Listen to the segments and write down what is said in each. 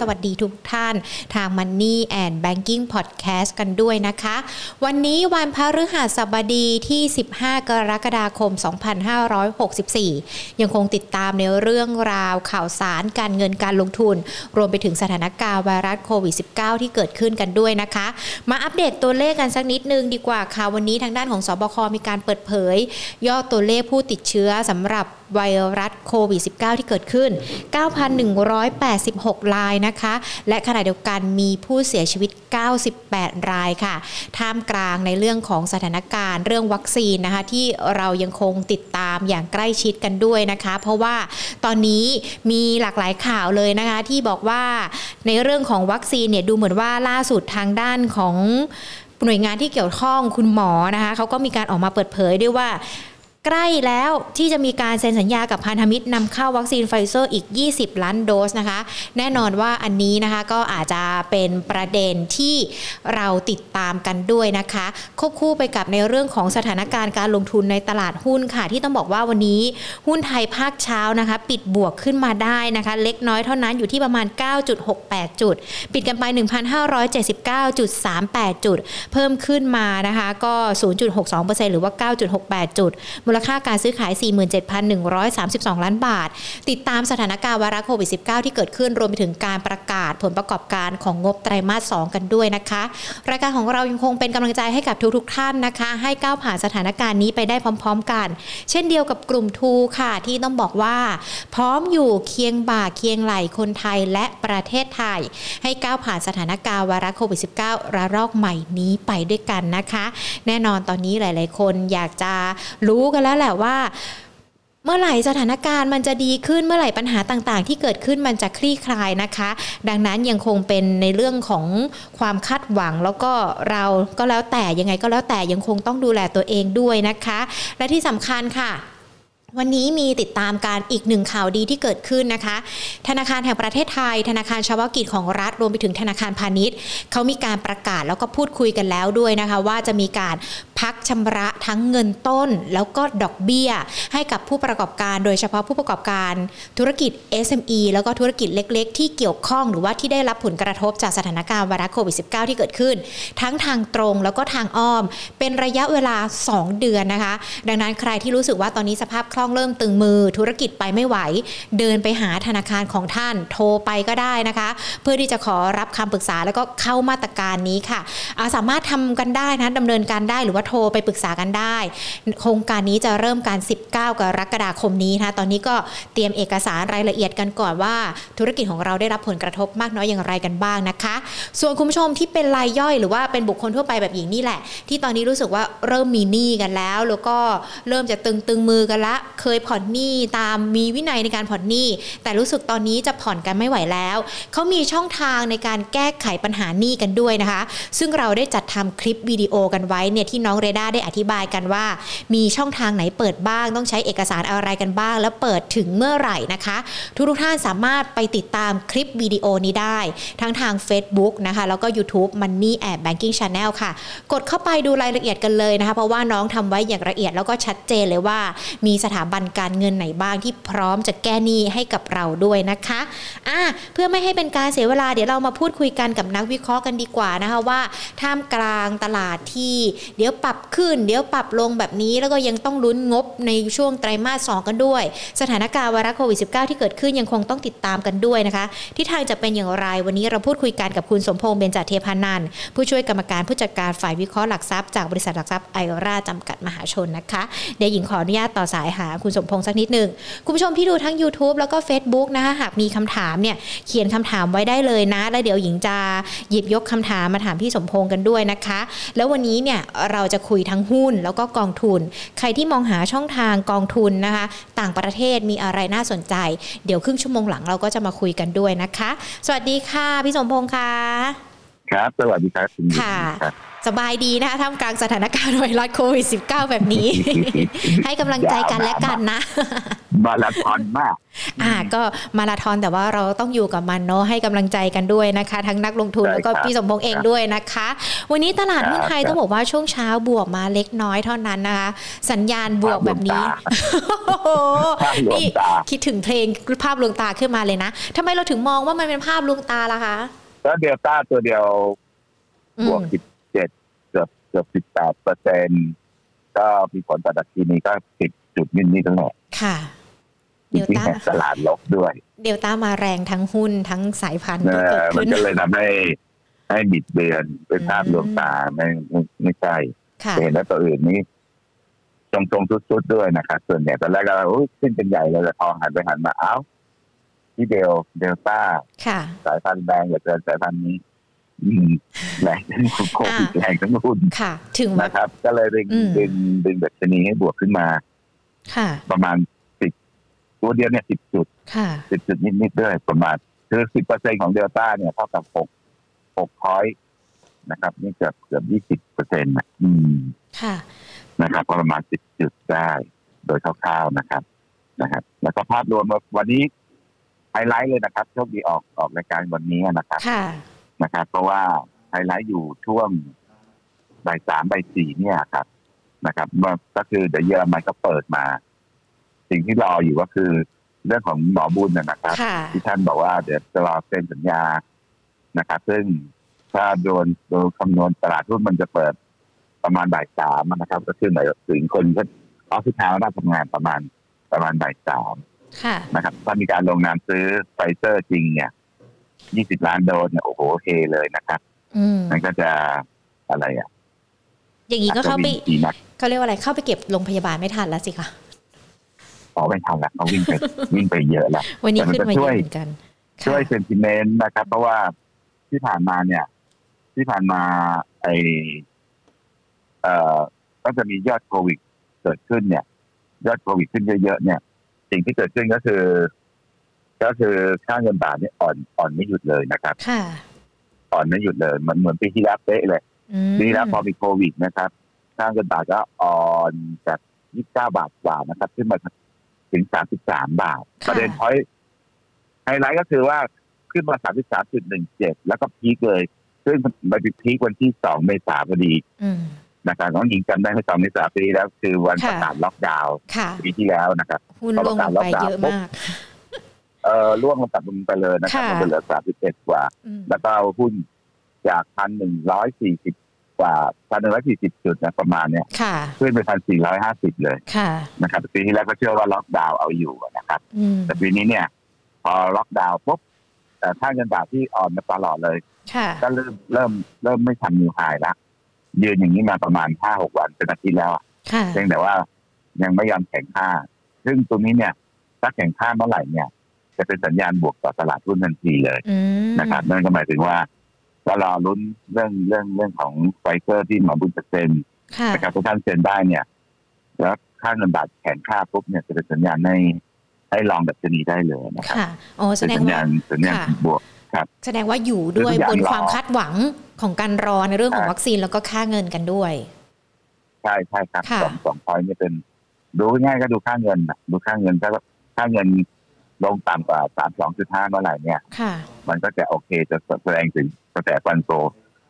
สวัสดีทุกท่านทาง Money and Banking Podcast กันด้วยนะคะ วันนี้วันพฤหัสบดีที่ 15 กรกฎาคม 2564 ยังคงติดตามในเรื่องราวข่าวสารการเงินการลงทุน รวมไปถึงสถานการณ์ไวรัสโควิด -19 ที่เกิดขึ้นกันด้วยนะคะ มาอัปเดตตัวเลขกันสักนิดนึงดีกว่าค่ะ วันนี้ทางด้านของสบคมีการเปิดเผย ยอดตัวเลขผู้ติดเชื้อสำหรับ ไวรัสโควิด -19 ที่เกิดขึ้น 9,186 รายนะคะ และขณะเดียวกันมีผู้เสียชีวิต 98 รายค่ะ ท่ามกลางในเรื่องของสถานการณ์เรื่องวัคซีนนะคะที่เรายังคงติดตามอย่างใกล้ชิดกันด้วยนะคะ เพราะว่าตอนนี้มีหลากหลายข่าวเลยนะคะที่บอกว่าในเรื่องของวัคซีนเนี่ยดูเหมือนว่าล่าสุดทางด้านของหน่วยงานที่เกี่ยวข้องคุณหมอนะคะเขาก็มีการออกมาเปิดเผยด้วยว่า ใกล้แล้วที่จะมีการเซ็นสัญญากับพันธมิตรนำเข้าวัคซีนไฟเซอร์อีก 20 ล้านโดสนะคะ แน่นอนว่าอันนี้นะคะก็อาจจะเป็นประเด็นที่เราติดตามกันด้วยนะคะ ควบคู่ไปกับในเรื่องของสถานการณ์การลงทุนในตลาดหุ้นค่ะ ที่ต้องบอกว่าวันนี้หุ้นไทยภาคเช้านะคะ ปิดบวกขึ้นมาได้นะคะ เล็กน้อยเท่านั้นอยู่ที่ประมาณ 9.68 จุด ปิดกันไป 1,579.38 จุด เพิ่มขึ้นมานะคะก็ 0.62%หรือว่า 9.68 จุดมูลค่าการซื้อขาย 47,132 ล้านบาท ติดตามสถานการณ์วาระโควิด -19 ที่เกิดขึ้นรวมไปถึงการประกาศผลประกอบการของงบไตรมาส 2 กันด้วยนะคะ รายการของเรายังคงเป็นกำลังใจให้กับทุกๆท่านนะคะ ให้ก้าวผ่านสถานการณ์นี้ไปได้พร้อม ๆ กัน เช่นเดียวกับกลุ่มทูค่ะที่ต้องบอกว่า พร้อมอยู่เคียงบ่าเคียงไหลคนไทยและประเทศไทย ให้ก้าวผ่านสถานการณ์วาระโควิด -19 ระลอกใหม่นี้ไปด้วยกันนะคะ แน่นอนตอนนี้หลาย ๆ คนอยากจะรู้กันแล้วแหละว่า เมื่อไหร่สถานการณ์มันจะดีขึ้นเมื่อไหร่ปัญหาต่างๆ ที่เกิดขึ้นมันจะคลี่คลายนะคะ ดังนั้นยังคงเป็นในเรื่องของความคาดหวังแล้วก็เราก็แล้วแต่ยังไงก็แล้วแต่ยังคงต้องดูแลตัวเองด้วยนะคะ และที่สำคัญค่ะ วันนี้มีติดตามการอีกหนึ่งข่าวดีที่เกิดขึ้นนะคะ ธนาคารแห่งประเทศไทย ธนาคารเฉพาะกิจของรัฐรวมไปถึงธนาคารพาณิชย์เขามีการประกาศแล้วก็พูดคุยกันแล้วด้วยนะคะ ว่าจะมีการพักชำระทั้งเงินต้น แล้วก็ดอกเบี้ย ให้กับผู้ประกอบการ โดยเฉพาะผู้ประกอบการธุรกิจ SME แล้วก็ธุรกิจเล็ก ๆ ที่เกี่ยวข้องหรือว่าที่ได้รับผลกระทบจากสถานการณ์วรัสโควิด -19 ที่เกิดขึ้น ทั้งทางตรงแล้วก็ทางอ้อม เป็นระยะเวลา 2 เดือนนะคะ ดังนั้นใครที่รู้สึกว่าตอนนี้สภาพคล่องเริ่มตึงมือ ธุรกิจไปไม่ไหว เดินไปหาธนาคารของท่านโทรไปก็ได้นะคะ เพื่อที่จะขอรับคำปรึกษาแล้วก็เข้ามาตรการนี้ค่ะสามารถทำกันได้นะดำเนินการได้หรือว่าโทรไปปรึกษากันได้ โครงการนี้จะเริ่มการ 19 กรกฎาคมนี้นะตอนนี้ก็เตรียมเอกสารรายละเอียดกันก่อนว่า ธุรกิจของเราได้รับผลกระทบมากน้อยอย่างไรกันบ้างนะคะ ส่วนคุณผู้ชมที่เป็นรายย่อยหรือว่าเป็นบุคคลทั่วไปแบบหญิงนี่แหละ ที่ตอนนี้รู้สึกว่าเริ่มมีหนี้กันแล้ว แล้วก็เริ่มจะตึงตึงมือกันละเคยผ่อนหนี้ตามมีวินัยในการผ่อนหนี้ แต่รู้สึกตอนนี้จะผ่อนกันไม่ไหวแล้ว เขามีช่องทางในการแก้ไขปัญหาหนี้กันด้วยนะคะ ซึ่งเราได้จัดทำคลิปวิดีโอกันไว้เนี่ยที่น้องเรดาได้อธิบายกันว่า มีช่องทางไหนเปิดบ้าง ต้องใช้เอกสารอะไรกันบ้าง แล้วเปิดถึงเมื่อไหร่นะคะ ทุกทุกท่านสามารถไปติดตามคลิปวิดีโอนี้ได้ ทั้งทาง Facebook นะคะ แล้วก็ YouTube Money a d Banking Channel ค่ะ กดเข้าไปดูรายละเอียดกันเลยนะคะ เพราะว่าน้องทำไว้อย่างละเอียดแล้วก็ชัดเจนเลยว่า มีสถาบันการเงินไหนบ้างที่พร้อมจะแก้หนี้ให้กับเราด้วยนะคะอะเพื่อไม่ให้เป็นการเสียเวลาเดี๋ยวเรามาพูดคุยกันกับนักวิเคราะห์กันดีกว่านะคะว่าท่ามกลางตลาดที่เดี๋ยวปรับขึ้น เดี๋ยวปรับลงแบบนี้แล้วก็ยังต้องลุ้นงบในช่วงไตรมาสสกันด้วย สถานการณ์ไวรัสโควิด -19 ที่เกิดขึ้นยังคงต้องติดตามกันด้วยนะคะที่ทางจะเป็นอย่างไรวันนี้เราพูดคุยกันกับคุณสมพงษ์เบญจเทพานันผู้ช่วยกรรมการผู้จัดการฝ่ายวิเคราะห์หลักทรัพย์จากบริษัทหลักทรัพย์ไอราจำกัดมหาชนนะคะเดี๋ยวหญิงขออนุญาตต่อสายหาคุณสมพงษ์สักนิดหนึ่งคุณผู้ชมที่ดูทั้ง YouTube แล้วก็ Facebook นะคะหากมีคำถามเนี่ยเขียนคำถามไว้ได้เลยนะ แล้วเดี๋ยวหญิงจะหยิบยกคำถามมาถามพี่สมพงษ์กันด้วยนะคะ แล้ววันนี้เนี่ยเราจะคุยทั้งหุ้นแล้วก็กองทุน ใครที่มองหาช่องทางกองทุนนะคะ ต่างประเทศมีอะไรน่าสนใจ เดี๋ยวครึ่งชั่วโมงหลังเราก็จะมาคุยกันด้วยนะคะ สวัสดีค่ะพี่สมพงษ์ค่ะครับ สวัสดีครับคุณค่ะ สบายดีนะคะท่ามกลางสถานการณ์ไวรัสโควิด -19 แบบนี้ ให้กำลังใจกันและกันนะ มาราธอนมาก อ่า ก็มาราธอนแต่ว่าเราต้องอยู่กับมันเนาะให้กำลังใจกันด้วยนะคะ ทั้งนักลงทุนใช่แล้วก็ครับพี่สมพงษ์เองด้วยนะคะ วันนี้ตลาดหุ้นไทยครับต้องบอกว่าช่วงเช้าบวกมาเล็กน้อยเท่านั้นนะคะ สัญญาณบวกแบบนี้โอ้โหภาพลวงตานี่คิดถึงเพลงภาพลวงตาขึ้นมาเลยนะทำไมเราถึงมองว่ามันเป็นภาพลวงตาล่ะคะแล้วเดลต้าตัวเดียวอืบวมกสิบ เจ็ดเกือบเกือบสิบแปดเปอร์เซ็นก็มีผลต่อดัชนีก็สิบจุดนิดนิดทั้งหมดค่ะจริงๆ Delta เนี่ยตลาดลบด้วย เดลต้ามาแรงทั้งหุ้นทั้งสายพันธุ์เอที่เกิดอมันขึ้นก็เลยทำให้ให้บิดเบือนเป็นภาพอืมลวงตาไม่ไม่ไม่ใช่ค่ะเห็นแล้วตัวอื่นนี้ตรงตรงๆสุดๆด้วยนะครับส่วนใหญ่ตอนแรกก็อุ้ยขึ้นเป็นใหญ่เลยแต่พอหันไปหันมาเอ้าที่เดลเดลต้าค่ะสายพันธุ์แรงเหลือเกินสายพันธุ์นี้อืม แรงทั้งโควิดอ่าแรงทั้งหุ้นค่ะถึงว่านะครับ ก็เลยดึงอืมดึงดึงดัชนีให้บวกขึ้นมา ค่ะ ประมาณสิบตัวเดียวเนี่ยสิบจุดค่ะสิบจุดนิดๆด้วยประมาณคือสิบเปอร์เซ็นของเดลต้าเนี่ยเท่ากับหกหก point นะครับ นี่เกือบเกือบยี่สิบเปอร์เซ็นต์นะอืมค่ะ นะครับก็ประมาณสิบจุดได้โดยคร่าวๆนะครับนะครับ แล้วก็ภาพรวมวันนี้ไฮไลท์เลยนะครับโชคดีออกออกรายการวันนี้นะครับค่ะ นะครับ เพราะว่าไฮไลท์อยู่ช่วงบ่ายสามบ่ายสี่เนี่ยครับนะครับมันก็คือเดี๋ยวเยอรมันก็เปิดมา สิ่งที่รออยู่ก็คือเรื่องของหมอบุญนะนะครับค่ะที่ท่านบอกว่าเดี๋ยวจะรอเซ็นสัญญานะครับ ซึ่งถ้าโดนโดยคำนวณตลาดหุ้นมันจะเปิดประมาณบ่ายสามนะครับ ก็คือหมายถึงคนก็ออฟฟิศเช้าน่าทำงานประมาณประมาณบ่ายสามค่ะนะครับ ถ้ามีการลงนามซื้อไฟเซอร์จริงเนี่ย ยี่สิบล้านโดสเนี่ยโอ้โหเฮเลยนะครับอืมมันก็จะอะไรอะ อย่างนี้ก็เข้าไปอจจะวิ่งทีนักเขาเรียกว่าอะไรเข้าไปเก็บโรงพยาบาลไม่ทันแล้วสิคะอ๋อไม่ทันละเขาวิ่งไปวิ่งไปเยอะแล้ววันนี้แต่มันขึ้นมาจะช่เยวยอะเหมือนกันค่ะช่วยเซนติเมนต์นะครับ เพราะว่าที่ผ่านมาเนี่ย ที่ผ่านมาไอเอ่อก็จะมียอดโควิดเกิดขึ้นเนี่ย ยอดโควิดขึ้นเยอะๆเนี่ย สิ่งที่เกิดขึ้นก็คือ ก็คือค่าเงินบาทเนี่ยอ่อนอ่อนไม่หยุดเลยนะครับค่ะอ่อนไม่หยุดเลย มันเหมือนปีที่แล้วเป๊ะเลยอืมปีที่แล้วพอมีโควิดนะครับค่าเงินบาทก็อ่อนจาก29บาทกว่านะครับ ขึ้นมาถึง33บาท ประเด็นพอยไฮไลท์ก็คือว่าขึ้นมา33.17แล้วก็พีคเลย ซึ่งมันไปพีควันที่2เมษายนพอดีอืมนะครับน้องหญิงจำได้ไหม2เมษายนปีที่แล้ว คือวันค่ะประกาศล็อกดาวน์ค่ะปีที่แล้วนะครับหุ้นลงลงไปเยอะมาก เอ่อร่วงลงตัดลงไปเลยนะครับค่ะ มันเหลือ31กว่า อืมแล้วก็เอาหุ้นจากพันหนึ่งร้อยสี่สิบกว่าพันหนึ่งร้อยสี่สิบจุดนะประมาณเนี้ยค่ะ ขึ้นไปพันสี่ร้อยห้าสิบเลยค่ะ นะครับปีที่แล้วก็เชื่อว่าล็อกดาวน์เอาอยู่นะครับ อืมแต่ปีนี้เนี่ย พอล็อกดาวน์ปุ๊บแต่ถ้าเงินบาทที่อ่อนมาตลอดเลย ค่ะ ก็เริ่มเริ่มเริ่มไม่ทำนิวไฮละยืนอย่างนี้มาประมาณห้าหกวันเป็นอาทิตย์แล้วอะค่ะ เพียงแต่ว่ายังไม่ยอมแข่งค่า ซึ่งตรงนี้เนี่ย ถ้าแข่งค่าเมื่อไหร่เนี่ย จะเป็นสัญญาณบวกต่อตลาดหุ้นทันทีเลยอืมนะครับนั่นก็หมายถึงว่าก็รอลุ้นเรื่องเรื่องเรื่องของไฟเซอร์ที่หมอบุญจะเซ็นค่ะนะครับถ้าท่านเซ็นได้เนี่ย แล้วค่าเงินบาทแข็งค่าปุ๊บเนี่ยจะเป็นสัญญาณให้ให้ long ดัชนีได้เลยนะครับค่ะโอ้แสดงว่าเป็นดงสัญว่าญาณสัญญาณค่ะบวกแสดงว่าอยู่ด้วยคือทุกอย่างบนความรอคาดหวังของการรอในเรื่องของใช่วัคซีนแล้วก็ค่าเงินกันด้วย ใช่ใช่ครับค่ะสองสองพอยนี่เป็น ดูง่ายๆก็ดูค่าเงินน่ะดูค่าเงินถ้าค่าเงิน ลงต่ำกว่าสามสองจุดห้าเมื่อไหร่เนี่ยค่ะมันก็จะโอเคจะแสดงถึงกระแสฟันโซ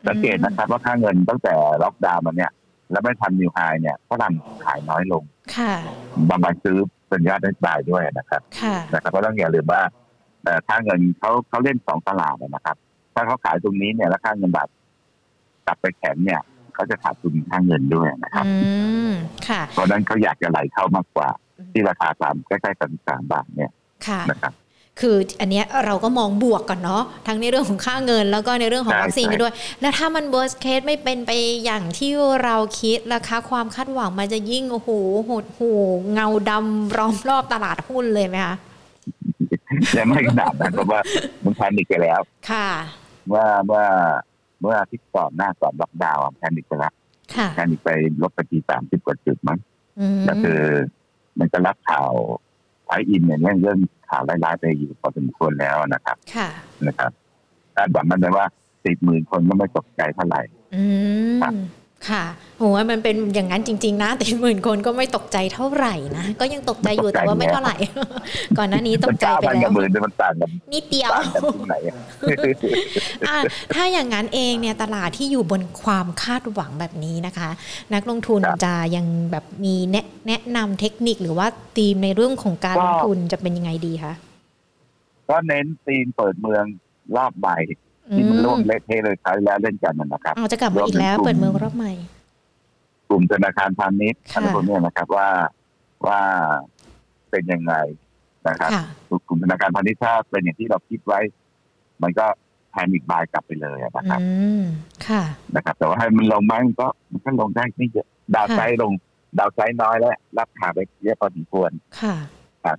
สังเกตนะครับว่าค่าเงินตั้งแต่ล็อกดาวน์มาเนี่ย แล้วไม่ทำนิวไฮเนี่ยฝรั่งขายน้อยลงค่ะบางวันซื้อเป็นยอดได้บายด้วยนะครับค่ะนะครับเพราะต้องอย่าลืมว่าเอ่อค่าเงินเขาเขาเล่นสองตลาดนะครับ ถ้าเขาขายตรงนี้เนี่ยแล้วค่าเงินบาทกลับไปแข็งเนี่ยเขาจะขาดทุนค่าเงินด้วยนะครับอืมค่ะเพราะฉะนั้นเขาอยากจะไหลเข้ามากกว่าที่ราคาสามใกล้ๆกันสามบาทเนี่ย ค่ะนะครับคืออันเนี้ยเราก็มองบวกก่อนเนาะทั้งในเรื่องของค่าเงิน แล้วก็ในเรื่องของใช่วัคซีนใช่ไปด้วย แล้วถ้ามัน worst case ไม่เป็นไปอย่างที่เราคิดราคาความคาดหวังมันจะยิ่งโอ้โหหดหูเงาดำล้อมรอบตลาดหุ้นเลยไหมคะยังไม่ขนาดนั้นเพราะว่ามันแพนิคไปแล้ว ค่ะเมื่อเมื่อเมื่ออาที่ก่อนหน้าก่อนล็อกดาวน์อะแพนิคไปแล้วค่ะแพนิคไปลบไปทีสามสิบกว่าจุดมั้งอืมก็คือมันจะรับข่าว ไออินเนี่ยเรื่องเรื่องข่าวร้ายๆไปอยู่พอสมควรแล้วนะครับ ค่ะนะครับคาดหวังมันเลยว่าสิบหมื่นคนก็ไม่ตกใจเท่าไหร่อืม ค่ะโหมันเป็นอย่างนั้นจริง ๆ นะแต่หมื่นคนก็ไม่ตกใจเท่าไหร่นะ ก็ยังตกใจอยู่แต่ว่าไม่เท่าไหร่ ก่อนหน้านี้ตกใจไปมันแล้กับวหมื่นมันต่างกันนิดเดียวต่างกันที่ไหนอะอะถ้าอย่างนั้นเองเนี่ยตลาดที่อยู่บนความคาดหวังแบบนี้นะคะ นักลงทุนครับจะยังแบบมีแนะแนะนำเทคนิคหรือว่าธีมในเรื่องของการก็ลงทุนจะเป็นยังไงดีคะก็เน้นตีนเปิดเมืองรอบใหม่ ที่มันร่วมเละเทะเลยคราวที่แล้วเล่นกันนะนะครับเอาจะกลับมาอีกแล้วรวมถึงเปิดเมืองรอบใหม่ กลุ่มธนาคารพาณิชย์ค่ะอะไรพวกเนี้ยนะครับว่าว่าเป็นยังไงนะครับค่ะกลุ่มธนาคารพาณิชย์ถ้าเป็นอย่างที่เราคิดไว้ มันก็แพนิคบายกลับไปเลยอะนะครับอืมค่ะนะครับ แต่ว่าให้มันลงไหมมันก็มันก็ลงได้ไม่เยอะดาวไซด์ลง ดาวไซด์น้อยแล้วรับขาไปเยอะพอสมควรค่ะครับ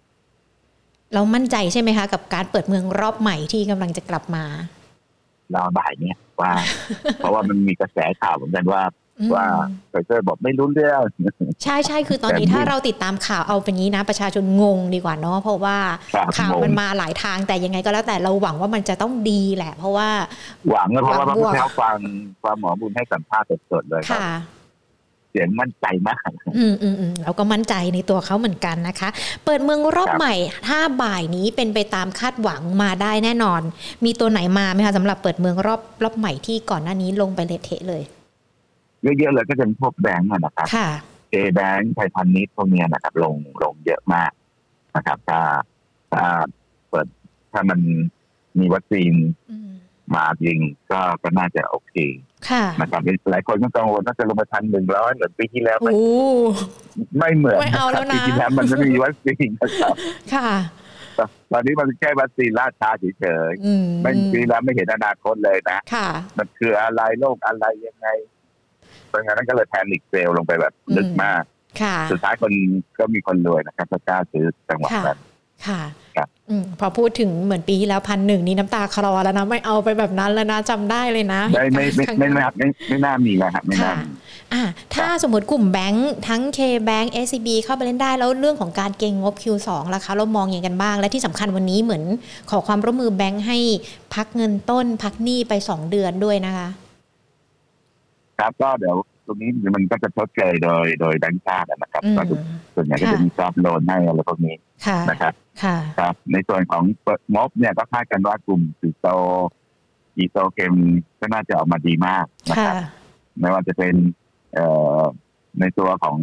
เรามั่นใจใช่ไหมคะ กับการเปิดเมืองรอบใหม่ที่กำลังจะกลับมา รอบ่ายเนี่ยว่า เพราะว่ามันมีกระแสข่าวเหมือนกันว่าอืมว่าไฟเซอร์บอกไม่รู้เรื่องใช่ใช่คือตอนนี้แต่ถ้าเราติดตามข่าวเอาเป็นงี้นะ ประชาชนงงดีกว่าเนาะเพราะว่าครับข่าวงงมันมาหลายทางแต่ยังไงก็แล้วแต่เราหวังว่ามันจะต้องดีแหละ เพราะว่า หวังนะเพราะว่าหวัพงระบวกพุทธเจ้าฟังความหมอบุญให้สัมภาษณ์สดๆเลยครับค่ะ เสียงมั่นใจมาก อืมอืมอืมเราก็มั่นใจในตัวเขาเหมือนกันนะคะ เปิดเมืองรอบครับใหม่ถ้าบ่ายนี้เป็นไปตามคาดหวังมาได้แน่นอน มีตัวไหนมาไหมคะสำหรับเปิดเมืองรอบรอบใหม่ที่ก่อนหน้านี้ลงไปเละเทะเลย เยอะๆเลยก็จะเป็นพวกแบงก์อะนะครับค่ะเอแบงก์ไทยพาณิชย์พวกเนี้ยนะครับ ลงลงเยอะมากนะครับ ถ้าถ้าเปิดถ้ามันมีวัคซีนอืมมาจริงก็ก็น่าจะโอเค ค่ะนะครับหลายคนก็กังวลว่าจะลงมาทันหนึ่งร้อยเหมือนปีที่แล้วไหมโอ้ไม่เหมือนไม่เอาแล้วนะปีที่แล้วมันไม่มีวัคซีนนะครับค่ะตอนนี้มันแค่วัคซีนล่าช้าเฉยอืมๆไม่ปีแล้วไม่เห็นอนาคตเลยนะค่ะ มันคืออะไรโรคอะไรยังไงเพราะงั้นก็เลยแพนิคเซลลงไปแบบลึกมากค่ะสุดท้ายคนก็มีคนรวยนะครับก็กล้าซื้อจังหวะค่ะนั้น ค่ะครับอืมพอพูดถึงเหมือนปีที่แล้วพันหนึ่งนี่น้ำตาคลอแล้วนะไม่เอาไปแบบนั้นแล้วนะจำได้เลยนะไม่ไม่ไม่ครั้งไม่น่าไม่ไม่น่ามีแล้วครับไม่น่าค่ะมีอะถ้าสมมติกลุ่มแบงค์ทั้ง K Bank SCB เข้าไปเล่นได้แล้วเรื่องของการเก็งงบ Q2 ล่ะคะ เรามองอย่างกันบ้าง และที่สำคัญวันนี้เหมือนขอความร่วมมือแบงค์ให้พักเงินต้น พักหนี้ไป2เดือนด้วยนะคะ ครับก็เดี๋ยวตรงนี้มันก็จะชดเชยโดยโดยแบงก์ชาตินะครับอืมก็ส่วนใหญ่ก็ค่ะจะมีซอฟโลนให้อะไรพวกนี้ค่ะนะครับ ค่ะครับ ในส่วนของเปิดงบเนี่ยก็คาดกันว่ากลุ่มสีโตอีโตเคมก็น่าจะออกมาดีมากนะค่ะครับไม่ว่าจะเป็นเอ่อในตัวของ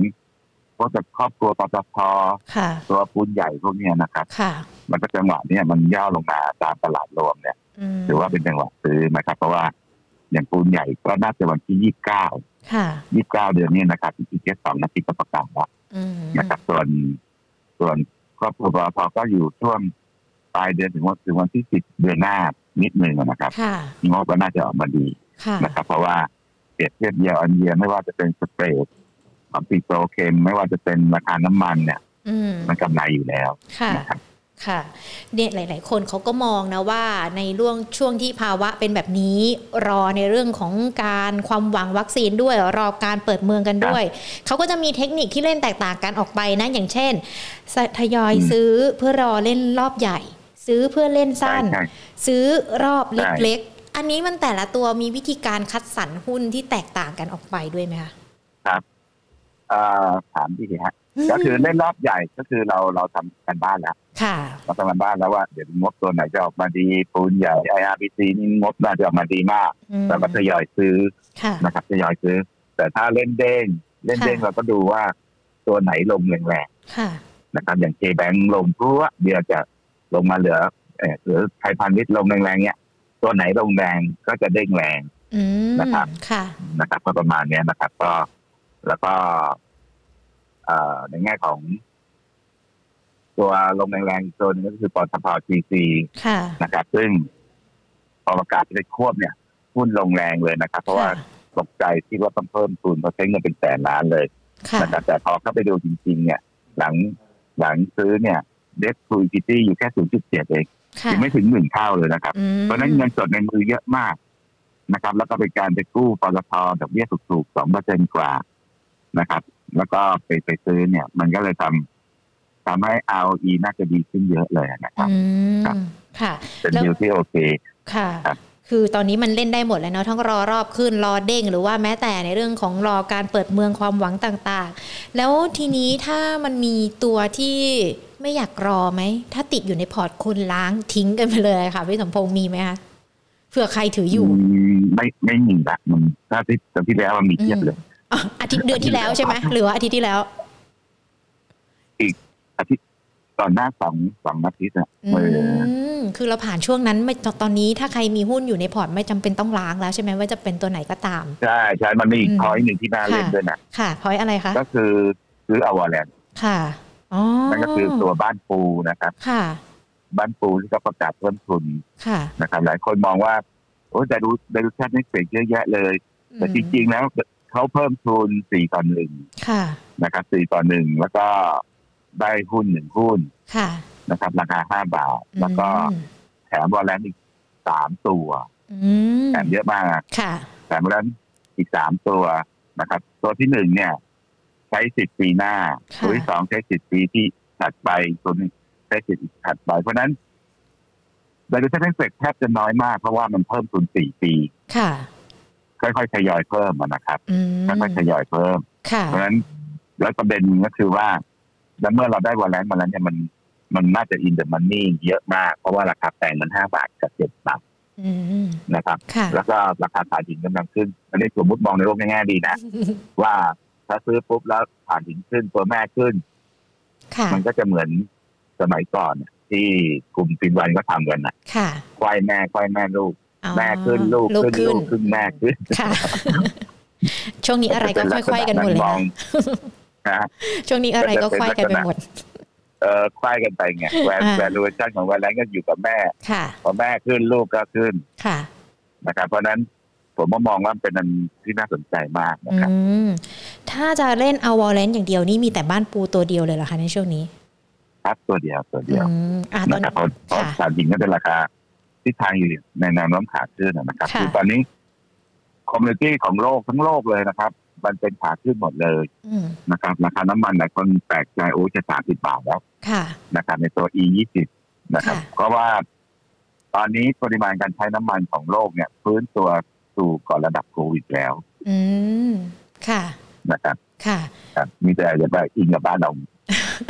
พวกครอบครัวปตทค่ะตัวปูนใหญ่พวกเนี้ยนะครับค่ะมันก็จังหวะเนี้ยมันย่อลงมาตามตลาดรวมเนี่ยอืมถือว่าเป็นจังหวะซื้อนะครับ เพราะว่าอย่างปูนใหญ่ก็น่าจะวันที่ยี่สิบเก้าค่ะยี่สิบเก้าเดือนนี้นะครับอีกแค่สองนาทีก็ประกาศแล้วอืมนะครับ ส่วนส่วน ครอบครัวปตทก็อยู่ช่วงปลายเดือนถึงวันถึงวันที่สิบเดือนหน้านิดหนึ่งนะครับค่ะงบก็น่าจะออกมาดีค่ะนะครับ เพราะว่าเปรียบเทียบเยียร์อันเยียไม่ว่าจะเป็นสเปรดของปิโตรเคมไม่ว่าจะเป็นราคาน้ำมันเนี่ยอืมมันกำไรอยู่แล้วค่ะนะครับ ค่ะเนี่ยหลาย ๆ คนเขาก็มองนะว่าในร่วงช่วงที่ภาวะเป็นแบบนี้ รอในเรื่องของการความหวังวัคซีนด้วย รอการเปิดเมืองกันด้วย เขาก็จะมีเทคนิคที่เล่นแตกต่างกันออกไปนะ อย่างเช่นสทยอยอืมซื้อเพื่อรอเล่นรอบใหญ่ ซื้อเพื่อเล่นใช่สั้นใช่ซื้อรอบใช่เล็ก ๆ อันนี้มันแต่ละตัวมีวิธีการคัดสรรหุ้นที่แตกต่างกันออกไปด้วยไหมคะเอ่อถามดีฮะ ก็คือเล่นรอบใหญ่ก็คือเราเราทำกันบ้านแล้วค่ะเราทำกันบ้านแล้วว่าเดี๋ยวงบตัวไหนจะออกมาดีปูนใหญ่ IRBC นี่งบน่าจะออกมาดีมากอืมแล้วก็ทยอยซื้อค่ะนะครับทยอยซื้อ แต่ถ้าเล่นเด้งเล่นเด้งค่ะเราก็ดูว่าตัวไหนลงแรงค่ะๆนะครับอย่างเคแบงลงพรวดเดียวจะลงมาเหลือเออหรือไทยพาณิชย์ลงแรงๆเนี่ยตัวไหนลงแรงก็จะเด้งแรงอืมนะครับค่ะนะครับก็ประมาณเนี้ยนะครับ ก็แล้วก็เอ่อ ในแง่ของตัวลงแรงๆอีกตัวหนึงก็คือปตทจีซีค่ะนะครับ ซึ่งพอประกาศจะควบเนี่ยหุ้นลงแรงเลยนะครับ เพราะว่าตกใจที่ว่าต้องเพิ่มทุนเพราะใช้เงินเป็นแสนล้านเลยค่ะนะครับแต่พอเข้าไปดูจริง ๆ เนี่ย หลังหลังซื้อเนี่ยเดสคูอิตี้อยู่แค่0.7เองค่ะยังไม่ถึงหนึ่งเท่าเลยนะครับอืมเพราะฉะนั้นเงินสดในมือเยอะมากนะครับ แล้วก็เป็นการไปกู้ปตทดอกเบี้ยถูกๆสองเปอร์เซ็นกว่า นะครับ แล้วก็ไปไปซื้อเนี่ย มันก็เลยทำทำให้ ROE น่าจะดีขึ้นเยอะเลยนะครับอืมครับค่ะ เป็นแล้วดิวที่โอเคค่ะครับคือตอนนี้มันเล่นได้หมดแล้วเนาะทั้งรอรอบขึ้นรอเด้ง หรือว่าแม้แต่ในเรื่องของรอการเปิดเมืองความหวังต่างๆ แล้วทีนี้ถ้ามันมีตัวที่ไม่อยากรอไหม ถ้าติดอยู่ในพอร์ตคนล้างทิ้งกันไปเลยค่ะพี่สมพงษ์มีไหมคะเผื่อใครถืออยู่มไม่ไม่มีละมันถ้าที่ตอนที่แล้วมันมีเทียบเลย อ๋ออาทิตย์เดือนที่แล้วใช่ไหมหรือว่าอาทิตย์ที่แล้วอาทิตย์ก่อนหน้าสองสองอาทิตย์อะอืเออมคือเราผ่านช่วงนั้นไม่ตอนนี้ถ้าใครมีหุ้นอยู่ในพอร์ตไม่จำเป็นต้องล้างแล้วใช่ไหมว่าจะเป็นตัวไหนก็ตาม ใช่ใช่มันมีอีกอืมพอยหนึ่งที่น่าเล่นค่ะด้วยนะค่ะพอยอะไรคะ ก็คือซื้ออวอร์แลนด์ค่ะอ๋อนั่นก็คือตัวบ้านปูนะครับ ค่ะ บ้านปูที่เขาประกาศเพิ่มทุนค่ะนะครับ หลายคนมองว่า โอ้แต่ดูแต่ดูแค่นี้เสียเยอะแยะเลย แต่จริงๆแล้ว เขาเพิ่มทุนสี่ต่อหนึ่งค่ะนะครับสี่ต่อหนึ่งแล้วก็ได้หุ้นหนึ่งหุ้นค่ะนะครับ ราคาห้าบาท แล้วก็อืมแถมวอลเลนอีกสามตัวอืมแถมเยอะมากค่ะแถมวอลเลนอีกสามตัวนะครับ ตัวที่หนึ่งเนี่ย ใช้สิบปีหน้าค่ะตัวที่สองใช้สิบปีที่ถัดไปตัวหนึงใช้สิบอีกถัดไป เพราะฉะนั้นโดยเฉพาะเฟกแทบจะน้อยมากเพราะว่ามันเพิ่มทุนสี่ปี ค่ะ ค่อยๆทยอยเพิ่มอะนะครับอืมค่อยๆทยอยเพิ่มค่ะเพราะฉะนั้นแล้วประเด็นก็คือว่า แล้วเมื่อเราได้วอลเลนมาแล้วเนี่ยมันมันน่าจะอินเดอะมันนี่เยอะมาก เพราะว่าราคาแปลงมันห้าบาทกับเจ็ดบาทอืมนะครับค่ะแล้วก็ราคาถ่านหินกำลังขึ้นอันนี้สมมติมองในโลกแง่ๆดีนะ ว่าถ้าซื้อปุ๊บแล้วถ่านหินขึ้นตัวแม่ขึ้นค่ะมันก็จะเหมือนสมัยก่อนน่ะที่กลุ่มฟินวันก็ทำกันนะค่ะควายแม่ควายแม่ลูกอ๋อ แม่ขึ้นลูกลูกขึ้นขึ้นลูกขึ้นแม่ขึ้นค่ะช่วงนี้อะไรก็ค่อยๆกันหมดเลยมนะองนะช่วงนี้อะไรก็ค่อยกันไปหมดเออควายกันไปไงแวร์อ่าแวลูชั่นของแวร์แลนก็อยู่กับแม่ค่ะพอแม่ขึ้นลูกก็ขึ้นค่ะนะครับเพราะฉะนั้นผมก็มองว่าเป็นอันที่น่าสนใจมากนะอืครับมถ้าจะเล่นเอาวอลเลนอย่างเดียวนี่มีแต่บ้านปูตัวเดียวเลยเหรอคะในช่วงนี้ ครับตัวเดียวตัวเดียวอืมอ่าตอนะนครับเพราะเพราะค่ะฐานหินก็เป็นราคา ที่ทางอยู่ในแนวโน้มขาขึ้นนะครับค่ะคือตอนนี้ commodity ของโลกทั้งโลกเลยนะครับ มันเป็นขาขึ้นหมดเลยอืมนะครับราคาน้ำมันหลายคนแปลกใจโอ้จะสามสิบบาทแล้วค่ะนะครับในตัว E ยี่สิบนะครับค่ะเพราะว่าตอนนี้ปริมาณการใช้น้ำมันของโลกเนี่ยฟื้นตัวสู่ก่อนระดับโควิดแล้ว อืมค่ะนะครับ ค่ะครับมีแต่จะไปอิงกับบ้านเรา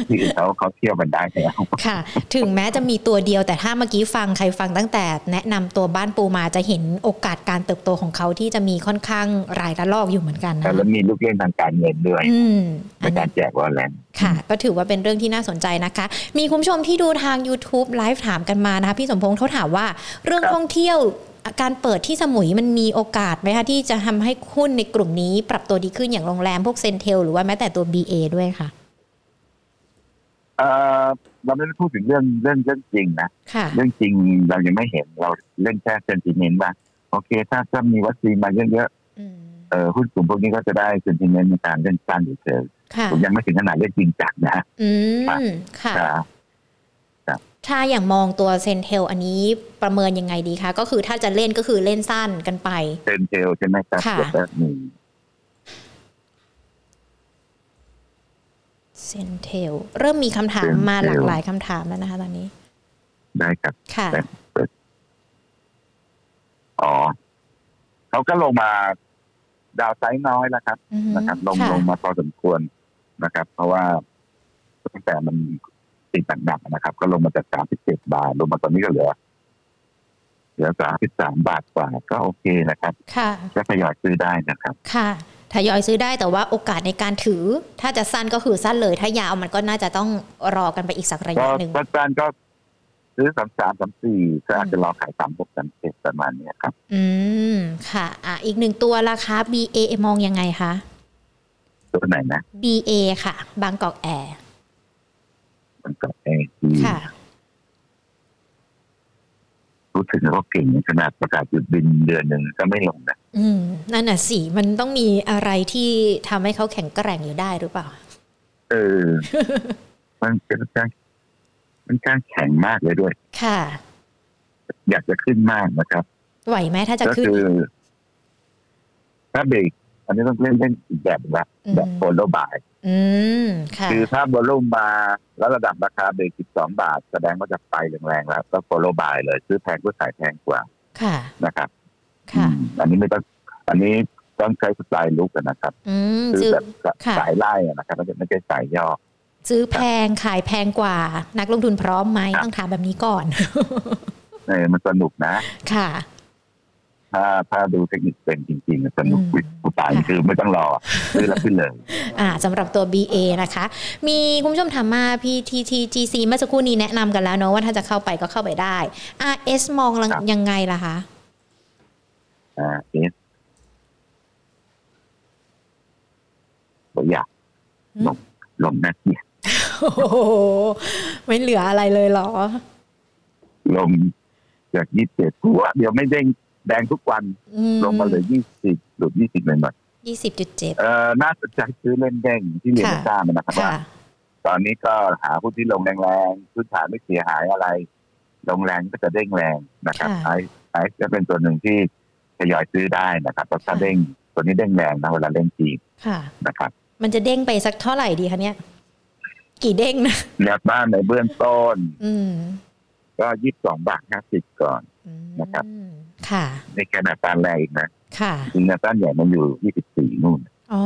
ที่อื่นเขาเขาเที่ยวกันได้แล้วค่ะ ถึงแม้จะมีตัวเดียวแต่ถ้าเมื่อกี้ฟังใครฟังตั้งแต่ แนะนำตัวบ้านปูมาจะเห็นโอกาสการเติบโตของเขาที่จะมีค่อนข้างรายระลอกอยู่เหมือนกันนะแล้วมีลูกเล่นทางการเงินด้วยอืมในอันกานี้รแจกวอลเลนค่ะ ก็ถือว่าเป็นเรื่องที่น่าสนใจนะคะ มีคุณผู้ชมที่ดูทาง YouTube ไลฟ์ถามกันมานะคะพี่สมพงษ์เขาถามว่าเรื่องครับท่องเที่ยวการเปิดที่สมุยมันมีโอกาสไหมคะที่จะทำให้หุ้นในกลุ่มนี้ปรับตัวดีขึ้นอย่างโรงแรมพวกเซนเทลหรือว่าแม้แต่ตัว BA ด้วยค่ะ เออเราไม่ได้พูดถึงเรื่องเรื่องเรื่องจริงนะค่ะเรื่องจริงเรายังไม่เห็นเราเล่นแค่ sentiment ว่าโอเค ถ้าถ้ามีวัคซีนมาเยอะอืมๆเออหุ้นกลุ่มพวกนี้ก็จะได้ sentiment ในการเล่นสั้นเฉยค่ะๆผมยังไม่ถึงขนาดเล่นจริงจังนะอืมค่ะครับถ้าอย่างมองตัว CENTEL อันนี้ประเมินยังไงดีคะก็คือถ้าจะเล่นก็คือเล่นสั้นกันไป CENTEL ใช่ไหมครับค่ะ เดี๋ยวแป๊บหนึ่งเซนเทลเริ่มมีคำถามมาหลากหลายคำถามแล้วนะคะ ตอนนี้ ได้ครับค่ะอ๋อเขาก็ลงมาดาวไซด์น้อยแล้วครับอือฮึนะครับ ลงค่ะลงมาพอสมควรนะครับ เพราะว่าตั้งแต่มันติดหนักๆนะครับ ก็ลงมาจากสามสิบเจ็ดบาท ลงมาตอนนี้ก็เหลือเหลือสามสิบสามบาทกว่า ก็โอเคนะครับ ค่ะก็ทยอยซื้อได้นะครับ ค่ะ ทยอยซื้อได้แต่ว่าโอกาสในการถือ ถ้าจะสั้นก็คือสั้นเลย ถ้ายาวมันก็น่าจะต้องรอกันไปอีกสักระก็ยะหนึ่งก็การก็ซื้อสามสามสามสี่ก็อาจจะรอขายสามหกสามเจ็ดประมาณเนี้ยครับ อืมค่ะ อะ อีกหนึ่งตัวราคา BA มองยังไงคะตัวไหนนะ BA ค่ะ บางกอกแอร์มันก็เองที่ค่ะ รู้สึกว่าเก่งขนาดประกาศหยุดบินเดือนหนึ่งก็ไม่ลงนะอืมนั่นน่ะสิมันต้องมีอะไรที่ทำให้เขาแข็งแกร่งอยู่ได้หรือเปล่า เออ มันเป็นการมันการแข็งมากเลยด้วย ค่ะ อยากจะขึ้นมากนะครับ ไหวไหมถ้าจะก็ขึ้นคือถ้าเบรกอันนี้ต้องเล่นเล่นอีกแบบหนึ่งละอืมแบบโฟลโลบาย อืมค่ะคือถ้าบอลลุ่มมาแล้วระดับราคาเบรก12บาท แสดงว่าจะไปแรงๆแล้ว ก็ follow buy เลยซื้อแพงก็ขายแพงกว่า ค่ะนะครับ ค่ะอืมอันนี้ไม่ต้องอันนี้ต้องใช้สไตล์รุกกันนะครับอืมซื้อซื้อแบบค่ะสายไล่อะนะครับไม่ใช่ไม่ใช่สายย่อซื้อแพงขายแพงกว่า นักลงทุนพร้อมไหมครับต้องถามแบบนี้ก่อนเออมันสนุกนะ ค่ะ ถ้าถ้าดูเทคนิคเป็นจริงๆอะสนุกอืมวิผู้ตายค่ะคือไม่ต้องรอซื้อแล้วขึ้นเลยอ่าสำหรับตัว BA นะคะ มีคุณผู้ชมถามมา PTTGC เมื่อสักครู่นี้แนะนำกันแล้วเนาะว่าถ้าจะเข้าไปก็เข้าไปได้ RS มองครับยังไงล่ะคะอ่าเอสผมอยากอืมลงลงนักเกียรติโอ้โหไม่เหลืออะไรเลยเหรอ ลงจากยี่สิบเจ็ดหัวเดี๋ยวไม่เด้ง แดงทุกวันอืลงมาเหลยยี่สิบหลุดยี่สิบเลยหน่อยยี่สิบจุดเจ็ดเอ่อน่าสนใจซื้อเล่นเด้งที่เรียนค่ะให้ทราบนะครับว่าค่ะตอนนี้ก็หาผู้ที่ลงแรงๆพื้นฐานไม่เสียหายอะไร ลงแรงก็จะเด้งแรงนะครับค่ะไอไอซ์จะเป็นตัวหนึ่งที่ทยอยซื้อได้นะครับเพราะถ้าค่ะเด้งตัวนี้เด้งแรงนะเวลาเล่นจีนค่ะนะครับ มันจะเด้งไปสักเท่าไหร่ดีคะเนี่ยกี่เด้งนะแนวต้านในเบื้องต้น อืมก็ยี่สิบสองบาทห้าสิบก่อนอืมนะครับค่ะ ในแค่แนวต้านแรกอีกนะค่ะจริงแนวต้านใหญ่มันอยู่ยี่สิบสี่นู่น อ๋อ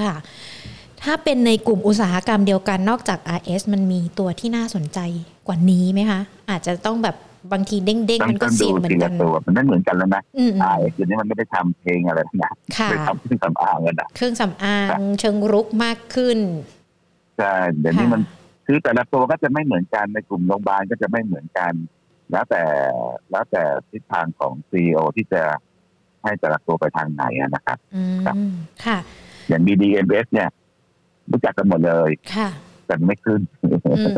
ค่ะ ถ้าเป็นในกลุ่มอุตสาหกรรมเดียวกันนอกจาก RS มันมีตัวที่น่าสนใจกว่านี้ไหมคะ อาจจะต้องแบบบางทีเด้งเด้งต้อๆงมันก็ต้องเสี่ดูยงเหมือทีนกัละนตัวมันไม่เหมือนกันแล้วนะอืมไอเอสนี้มันไม่ได้ทำเพลงอะไรนะค่ะไปทำเครื่องสำอางกันนะเครื่องสำอางเชิงรุกมากขึ้นใช่เดี๋ยวนี้ค่ะมันคือแต่ละตัวก็จะไม่เหมือนกันในกลุ่มโรงพยาบาลก็จะไม่เหมือนกัน แล้วแต่แล้วแต่ทิศทางของซีอที่จะให้แต่ละตัวไปทางไหนอะนะครับอืครับมค่ะ อย่าง BDMS เนี่ย รู้จักกันหมดเลยค่ะแต่ไม่ขึ้นอืม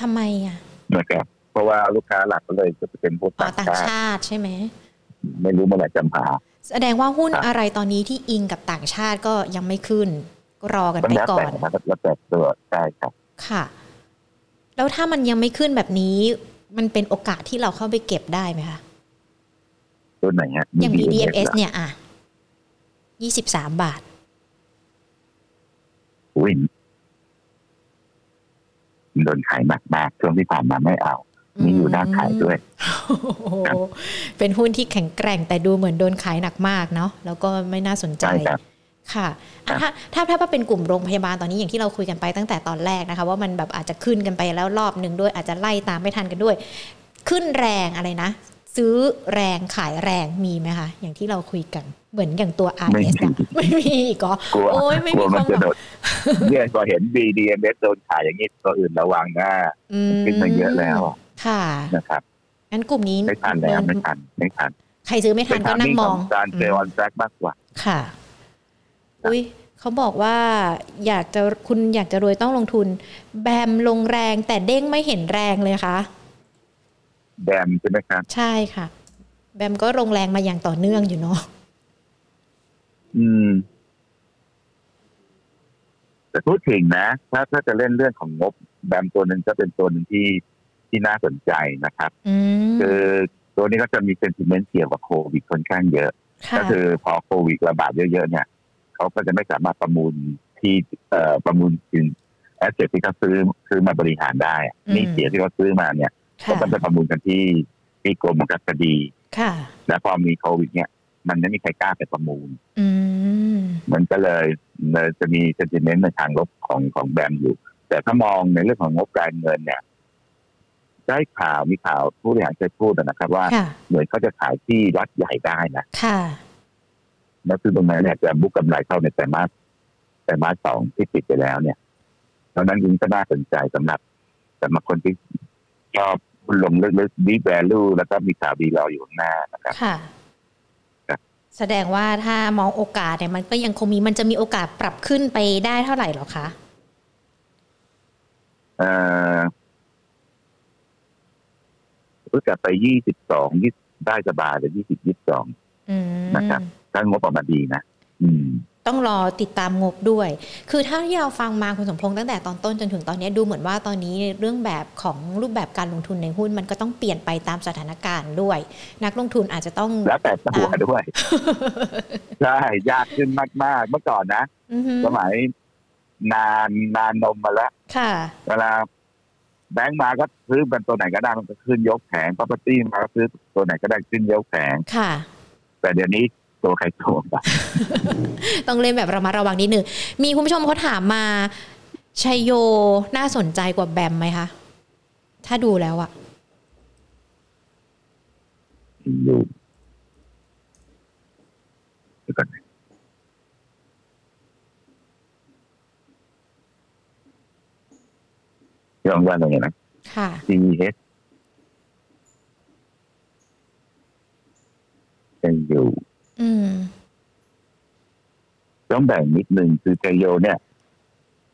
ทำไมอะนะครับเพราะว่าลูกค้าหลักก็เลยจะเป็นพวกอ๋อต่างต่างชาติชาติใช่ไหมไม่รู้เมื่อไหร่จะมาแสดงว่าหุ้นครับอะไรตอนนี้ที่อิงกับต่างชาติก็ยังไม่ขึ้น ก็รอกันก็ไปแล้วก่อแต่นนะครับแล้วแต่ตัวใช่ครับค่ะ แล้วถ้ามันยังไม่ขึ้นแบบนี้ มันเป็นโอกาสที่เราเข้าไปเก็บได้ไหมคะตัวไหนฮะอย่าง BDMS เหรอเนี่ยอะยี่สิบสามบาทอุ้ยโดนขายหนักมากช่วงที่ผ่านมาไม่เอามีอยู่ด้านขายด้วยโอ้โหเป็นหุ้นที่แข็งแกร่งแต่ดูเหมือนโดนขายหนักมากเนาะแล้วก็ไม่น่าสนใจใช่ครับ ค่ะอะถ้าถ้าถ้าเป็นกลุ่มโรงพยาบาลตอนนี้อย่างที่เราคุยกันไปตั้งแต่ตอนแรกนะคะ ว่ามันแบบอาจจะขึ้นกันไปแล้วรอบหนึ่งด้วยอาจจะไล่ตามไม่ทันกันด้วย ขึ้นแรงอะไรนะ ซื้อแรงขายแรงมีไหมคะอย่างที่เราคุยกันเหมือนอย่างตัวไม่ RS มีอะไม่มีอีกเหรอกลัวโอ้ยไม่กลัมีวคมัวานมหจะวังโดนเนี่ยพอเห็น BDMS โดนขายอย่างนี้ตัวอื่นระวังนะอืมขึ้นมาเยอะแล้วค่ะนะครับงั้นกลุ่มนี้ไม่ทันแล้วไม่ทันไม่ทันใครซื้อไม่ทัเป็นนก็ทางนั่งนี้มขอองงการเซลล์ออนแทร็กมากกว่าค่ะ อุ้ยเขาบอกว่าอยากจะคุณอยากจะรวยต้องลงทุน แบมลงแรงแต่เด้งไม่เห็นแรงเลยค่ะแดมใช่ไหมครับใช่ค่ะ แบมก็ลงแรงมาอย่างต่อเนื่องอยู่เนาะอืม แต่พูดถึงนะถ้าถ้าจะเล่นเรื่องของงบ แบมตัวหนึ่งก็เป็นตัวหนึ่งที่ที่น่าสนใจนะครับอืมคือตัวนี้ก็จะมี sentiment เกี่ยวกับโควิดค่อนข้างเยอะค่ะก็คือพอโควิดระบาดเยอะๆเนี่ย เขาก็จะไม่สามารถประมูลที่เอ่อประมูลสิน asset ที่เขาซื้อซื้อมาบริหารได้อะหนี้เสียที่เขาซื้อมาเนี่ยก็ค่ะต้องไปประมูลกันที่ที่กรมบังคับคดีค่ะ แล้วพอมีโควิด เนี่ย มันไม่มีใครกล้าไปประมูลอืมมันก็เลยเลยจะมี sentiment ในทางลบของของ BAM อยู่ แต่ถ้ามองในเรื่องของงบการเงินเนี่ย ได้ข่าวมีข่าวผู้บริหารเคยพูดนะครับ ว่าค่ะเหมือนเขาจะขายที่รัฐใหญ่ได้นะค่ะ แล้วซึ่งตรงนั้นเนี่ยจะบุกกำไรเข้าในไตรมาสไตรมาสสองที่ปิดไปแล้วเนี่ยเพราะฉะนั้นยิ่งก็น่าสนใจสำหรับสำหรับคนที่ชอบหุ้นลงลึกๆดีแวลูแล้วก็มีข่าวดีรออยู่ข้างหน้านะครับค่ะครับแสดงว่าถ้ามองโอกาสเนี่ยมันก็ยังคงมีมันจะมีโอกาสปรับขึ้นไปได้เท่าไหร่หรอคะเอ่อรู้จักไปยี่สิบสองยี่ได้สบายเลยยี่สิบยี่สิบสองอืมนะครับ ถ้างบออกมาดีนะอืมต้องรอติดตามงบด้วย คือถ้าที่เราฟังมาคุณสมพงษ์ตั้งแต่ตอนต้นจนถึงตอนนี้ดูเหมือนว่าตอนนี้เรื่องแบบของรูปแบบการลงทุนในหุ้นมันก็ต้องเปลี่ยนไปตามสถานการณ์ด้วย นักลงทุนอาจจะต้องแล้วแต่ตัวด้วยใช่ยากขึ้นมาก ๆ เมื่อก่อนนะอือฮึสมัยนานนานนมมาแล้วค่ะ เวลาแบงก์มาก็ซื้อเป็นตัวไหนก็ได้มันก็ขึ้นยกแผง property มาก็ซื้อตัวไหนก็ได้ขึ้นยกแผงค่ะ แต่เดี๋ยวนี้ ตัวใครตัวมันต้องเล่นแบบระมัดระวังนิดนึงมีคุณผู้ชมเขาถามมาชัยโยน่าสนใจกว่าแบมไหมคะถ้าดูแล้วอะอยู่เดี๋ยวก่อนยองว่าอะไรนะค่ะ CES ยังอยู่อืม ต้องแบ่งนิดนึงคือเจโยเนี่ย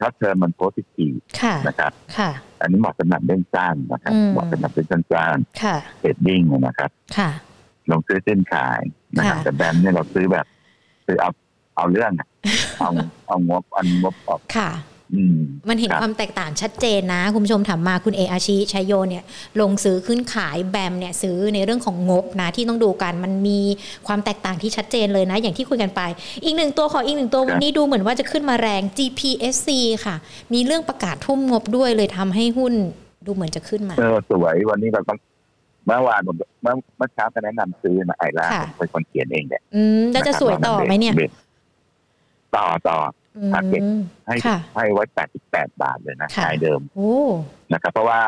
ถ้าเธอมันโพสิทีฟค่ะนะครับค่ะ อันนี้เหมาะสำหรับเล่นจ้างนะครับอืมเหมาะสำหรับเล่นจ้างค่ะเทรดดิ้งนะครับ ค่ะ ลงซื้อเส้นขายนะครับค่ะแต่แบมเนี่ยเราซื้อแบบ ซื้อเอาเอาเรื่องอะเอาเอางบอันงบออกค่ะอื มมันเห็นครับความแตกต่างชัดเจนนะ คุณผู้ชมถามมาคุณเออาชิชัยโยเนี่ยลงซื้อขึ้นขายแบมเนี่ยซื้อในเรื่องของงบนะที่ต้องดูกัน มันมีความแตกต่างที่ชัดเจนเลยนะ อย่างที่คุยกันไป อีกหนึ่งตัวขออีกหนึ่งตัววันนี้ดูเหมือนว่าจะขึ้นมาแรง GPSC ค่ะ มีเรื่องประกาศทุ่มงบด้วยเลยทำให้หุ้นดูเหมือนจะขึ้นมาเออสวยวันนี้เราต้องเมื่อวานผมเมื่อเมื่อเช้าก็แนะนำซื้อนะไอร่าค่ะผมเป็นคนเขียนเองเนี่ยอืมแล้วจะสวยต่อไหมเนี่ย ต่อต่อ อื target มให้ค่ะให้ไว้88บาทเลยนะค่ะขายเดิมโอ้นะครับ เพราะว่า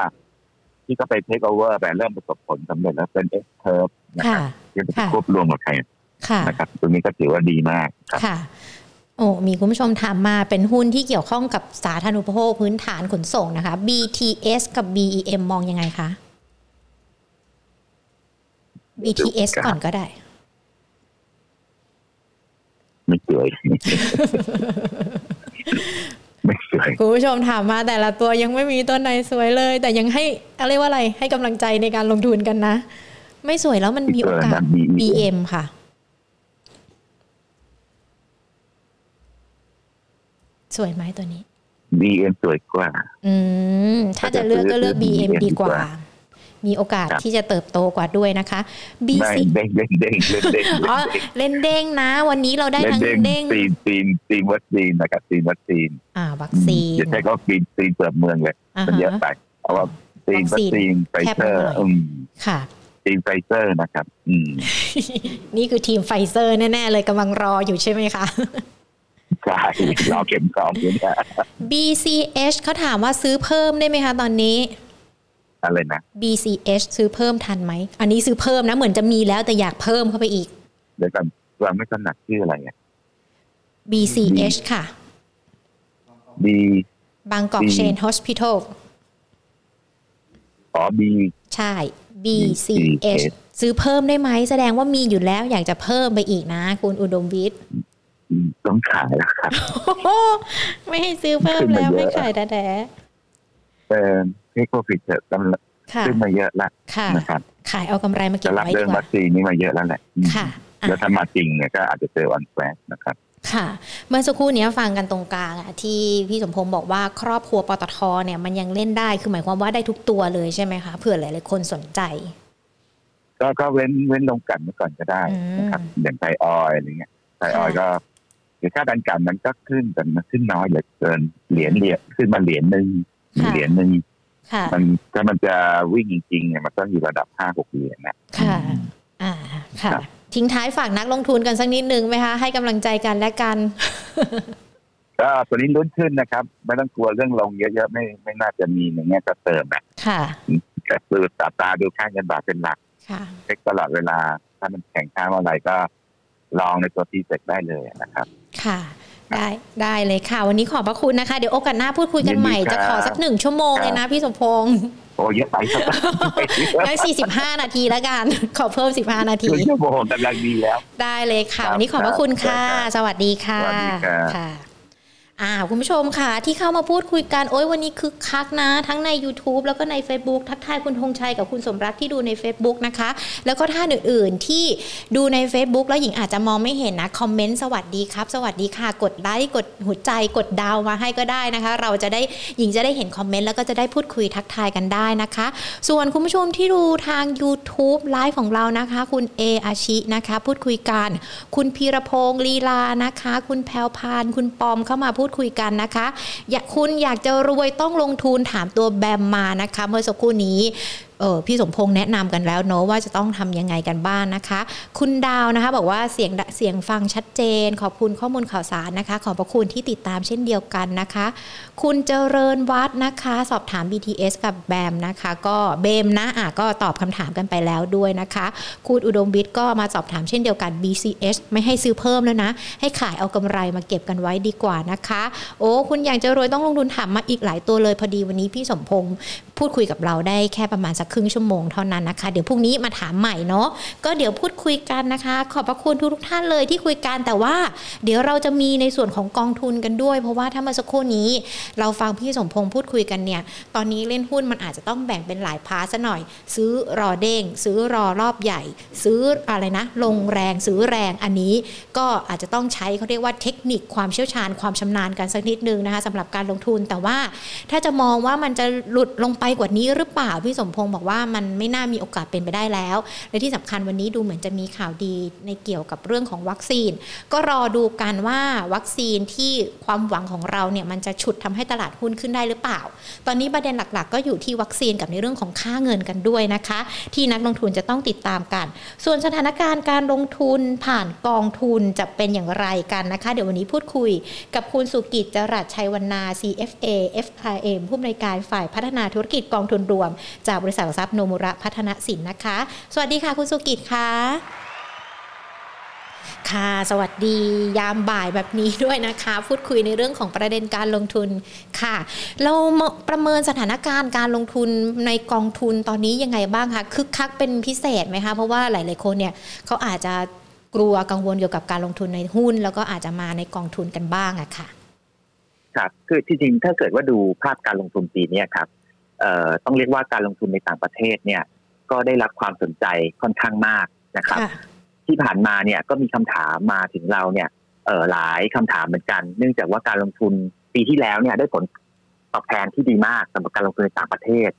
ที่ก็ไปเทคโอเวอร์ไปเริ่มประสบผลสำเร็จแล้วเป็นเอ็กเทิร์นะคค่ะรับที่ไปค่ะควบรวมกับใครค่ะนะครับตรงนี้ก็ถือว่าดีมากครับค่ะโอ้มีคุณผู้ชมถามมาเป็นหุ้นที่เกี่ยวข้องกับสาธารณูปโภคพื้นฐานขนส่งนะคะ BTS กับ BEM มองยังไงคะ BTS ก่อนก็ได้ ไม่สวยไม่สวยคุณผู้ชมถามมาแต่ละตัวยังไม่มีตัวไหนสวยเลย แต่ยังให้อะไรยกว่าอะไรให้กำลังใจในการลงทุนกันนะ ไม่สวยแล้วมันมีโอกาสเออนะ BEM BM ค่ะ สวยไหมตัวนี้ BM สวยกว่า อืม ถ้าจะเลือกก็เลือก BM ดีกว่าดีกว่า มีโอกาสครับที่จะเติบโตกว่าด้วยนะคะไม่ BC เด้งเด้งเด้งเล่นเด้งอ๋อเล่นเด้งนะ วันนี้เราได้เล่นทั้งเด้งเด้งซีนซีนซีนวัคซีนนะครับซีนวัคซีนอ่าวัคซีนจะใช้ก็ซีนซีนเปิดเมืองเลยอ่ามันเยอะฮะไปเพราะว่าซีนวัวัคคซีนซีนไฟแคบเซอลงร์หน่อยอืมค่ะซีนไฟเซอร์นะครับ อืม นี่คือทีมไฟเซอร์แน่ ๆ เลยกำลังรออยู่ใช่ไหมคะใช่รอเข็มสองอยู่เนี่ย BCH เขาถามว่าซื้อเพิ่มได้ไหมคะตอนนี้ อะไรนะ BCH ซื้อเพิ่มทันไหม อันนี้ซื้อเพิ่มนะเหมือนจะมีแล้วแต่อยากเพิ่มเข้าไปอีก เดี๋ยวก่อนเราไม่ถนัดชื่ออะไรอะ BCH ค่ะ B บางกอก B เชน Hospital อ๋อ B ใช่ BCH ซื้อเพิ่มได้ไหมแสดงว่ามีอยู่แล้วอยากจะเพิ่มไปอีกนะ คุณอุดมวิทย์อืมต้องขายแล้วครับโอ้โหไม่ให้ซื้อเพิ่มแล้วขึ้นมาเยอะไม่ขายแต่แต่ เออเทคโปรฟิตเถอะกำลังค่ะขึ้นมาเยอะละค่ะนะครับขายเอากำไรมาเก็จะบรับไว้เรื่ดีองกวัว่าคซีนนี้มาเยอะแล้วแหละอืมค่ะอะแล้วถ้ามาจริงเนี่ยก็อาจจะเจอวันแฟกนะครับค่ะ เมื่อสักครู่เนี้ยฟังกันตรงกลางอะที่พี่สมพงศ์บอกว่าครอบครัวปตทเนี่ยมันยังเล่นได้คือหมายความว่าได้ทุกตัวเลยใช่ไหมคะเผื่อหลายๆคนสนใจ ก็ก็เว้นเว้นลงกันไว้ก่อนก็ได้อืมนะครับอย่างไทยออยล์อะไรเงี้ยไทยออยล์ก็คือค่าดันกันมันก็ขึ้นแต่มันขึ้นน้อยเหลือเกินเหรียญเหรียญขึ้นมาเหรียญหนึ่งเหรียญหนึ่งค่ะ มันถ้ามันจะวิ่งจริงๆเนี่ยมันต้องอยู่ระดับห้าหกเหรียญนะค่ะอ่าค่ะครับทิ้งท้ายฝากนักลงทุนกันสักนิดนึงไหมคะ ให้กำลังใจกันและกัน ก็ตัวนี้ลุ้นขึ้นนะครับ ไม่ต้องกลัวเรื่องลงเยอะๆไม่ไม่น่าจะมีอย่างเงี้ยจะเติมนะค่ะแต่คือตาตาดูค่าเงินบาทเป็นหลักค่ะเช็คตลอดเวลา ถ้ามันแข็งค่าเมื่อไหร่ก็ลองในตัวทีเซ็กได้เลยนะครับ ค่ะ ได้ได้เลยค่ะ วันนี้ขอบพระคุณนะคะ เดี๋ยวโอกาสหน้าพูดคุยกันใหม่ยินดีครับจะขอสักหนึ่งชั่วโมงเลยนะพี่สมพงศ์โอ้เยอะไปครับงั้น45 นาทีแล้วกัน ขอเพิ่ม 15 นาทีคือชั่วโมงกำลังดีแล้ว ได้เลยค่ะครับวันนี้ขอบพระคุณค่ะครับสวัสดีค่ะสวัสดีครับค่ะ อ่าคุณผู้ชมค่ะ ที่เข้ามาพูดคุยกันโอ้ยวันนี้คึกคักนะ ทั้งใน YouTube แล้วก็ใน Facebook ทักทายคุณธงชัยกับคุณสมรักที่ดูใน Facebook นะคะ แล้วก็ท่านอื่นๆที่ดูใน Facebook แล้วหญิงอาจจะมองไม่เห็นนะ คอมเมนต์สวัสดีครับ สวัสดีค่ะ กดไลค์กดหัวใจกดดาวมาให้ก็ได้นะคะ เราจะได้หญิงจะได้เห็นคอมเมนต์แล้วก็จะได้พูดคุยทักทายกันได้นะคะ ส่วนคุณผู้ชมที่ดูทาง YouTube ไลฟ์ของเรานะคะ คุณเออาชินะคะ พูดคุยกัน คุณพีรพงศ์ลีลานะคะ คุณแพลวพาน คุณปอมเข้ามาพูดพูดคุยกันนะคะ อยากคุณอยากจะรวยต้องลงทุนถามตัวแบมมานะคะ เมื่อสักครู่นี้ พี่สมพงษ์แนะนำกันแล้วเนาะว่าจะต้องทำยังไงกันบ้างนนะคะ คุณดาวนะคะ บอกว่าเสียงเสียงฟังชัดเจน ขอบคุณข้อมูลข่าวสารนะคะ ขอบพระคุณที่ติดตามเช่นเดียวกันนะคะ คุณเจริญวัดนะคะ สอบถาม BTS กับแบมนะคะ ก็เบมนะอะก็ตอบคำถามกันไปแล้วด้วยนะคะ คุณอุดมวิทย์ก็มาสอบถามเช่นเดียวกัน BCS ไม่ให้ซื้อเพิ่มแล้วนะ ให้ขายเอากำไรมาเก็บกันไว้ดีกว่านะคะ โอ้คุณอยากจะรวยต้องลงทุนถามมาอีกหลายตัวเลยพอดีวันนี้พี่สมพงษ์พูดคุยกับเราได้แค่ประมาณสักครึ่งชั่วโมงเท่านั้นนะคะ เดี๋ยวพรุ่งนี้มาถามใหม่เนาะก็เดี๋ยวพูดคุยกันนะคะ ขอบพระคุณทุกทุกท่านเลยที่คุยกันแต่ว่า เดี๋ยวเราจะมีในส่วนของกองทุนกันด้วย เพราะว่าถ้ามื่อสักครู่นี้ เราฟังพี่สมพงษ์พูดคุยกันเนี่ย ตอนนี้เล่นหุ้นมันอาจจะต้องแบ่งเป็นหลายพาร์ทซะหน่อย ซื้อรอเด้ง ซื้อรอรอบใหญ่ ซื้ออะไรนะ ลงแรงซื้อแรงอันนี้ก็อาจจะต้องใช้เขาเรียกว่าเทคนิคความเชี่ยวชาญความชำนาญกันสักนิดนึงนะคะสำหรับการลงทุนแต่ว่า ถ้าจะมองว่ามันจะหลุดลงไปไปกว่านี้หรือเปล่าพี่สมพงษ์บอกว่ามันไม่น่ามีโอกาสเป็นไปได้แล้ว และที่สำคัญวันนี้ดูเหมือนจะมีข่าวดีในเกี่ยวกับเรื่องของวัคซีน ก็รอดูกันว่าวัคซีนที่ความหวังของเราเนี่ยมันจะฉุดทำให้ตลาดหุ้นขึ้นได้หรือเปล่า ตอนนี้ประเด็นหลักๆ ก็อยู่ที่วัคซีนกับในเรื่องของค่าเงินกันด้วยนะคะ ที่นักลงทุนจะต้องติดตามกัน ส่วนสถานการณ์การลงทุนผ่านกองทุนจะเป็นอย่างไรกันนะคะ เดี๋ยววันนี้พูดคุยกับคุณสุกิจจรัสชัยวรรณา CFA FIM ผู้อำนวยการฝ่ายพัฒนาธุรกิจกองทุนรวม จากบริษัทหลักทรัพย์โนมุระพัฒนสินนะคะ สวัสดีค่ะคุณสุกิจค่ะค่ะ สวัสดียามบ่ายแบบนี้ด้วยนะคะ พูดคุยในเรื่องของประเด็นการลงทุนค่ะ เราประเมินสถานการณ์การลงทุนในกองทุนตอนนี้ยังไงบ้างคะคึกคักเป็นพิเศษไหมคะ เพราะว่าหลาย ๆ คนเนี่ยเขาอาจจะกลัวกังวลเกี่ยวกับการลงทุนในหุ้น แล้วก็อาจจะมาในกองทุนกันบ้างอะค่ะ ครับ คือจริงๆถ้าเกิดว่าดูภาพการลงทุนปีนี้ครับ ต้องเรียกว่าการลงทุนในต่างประเทศเนี่ย ก็ได้รับความสนใจค่อนข้างมากนะครับ ที่ผ่านมาเนี่ยก็มีคำถามมาถึงเราเนี่ยเออหลายคำถามเหมือนกัน เนื่องจากว่าการลงทุนปีที่แล้วเนี่ยได้ผลตอบแทนที่ดีมากสำหรับการลงทุนในต่างประเทศ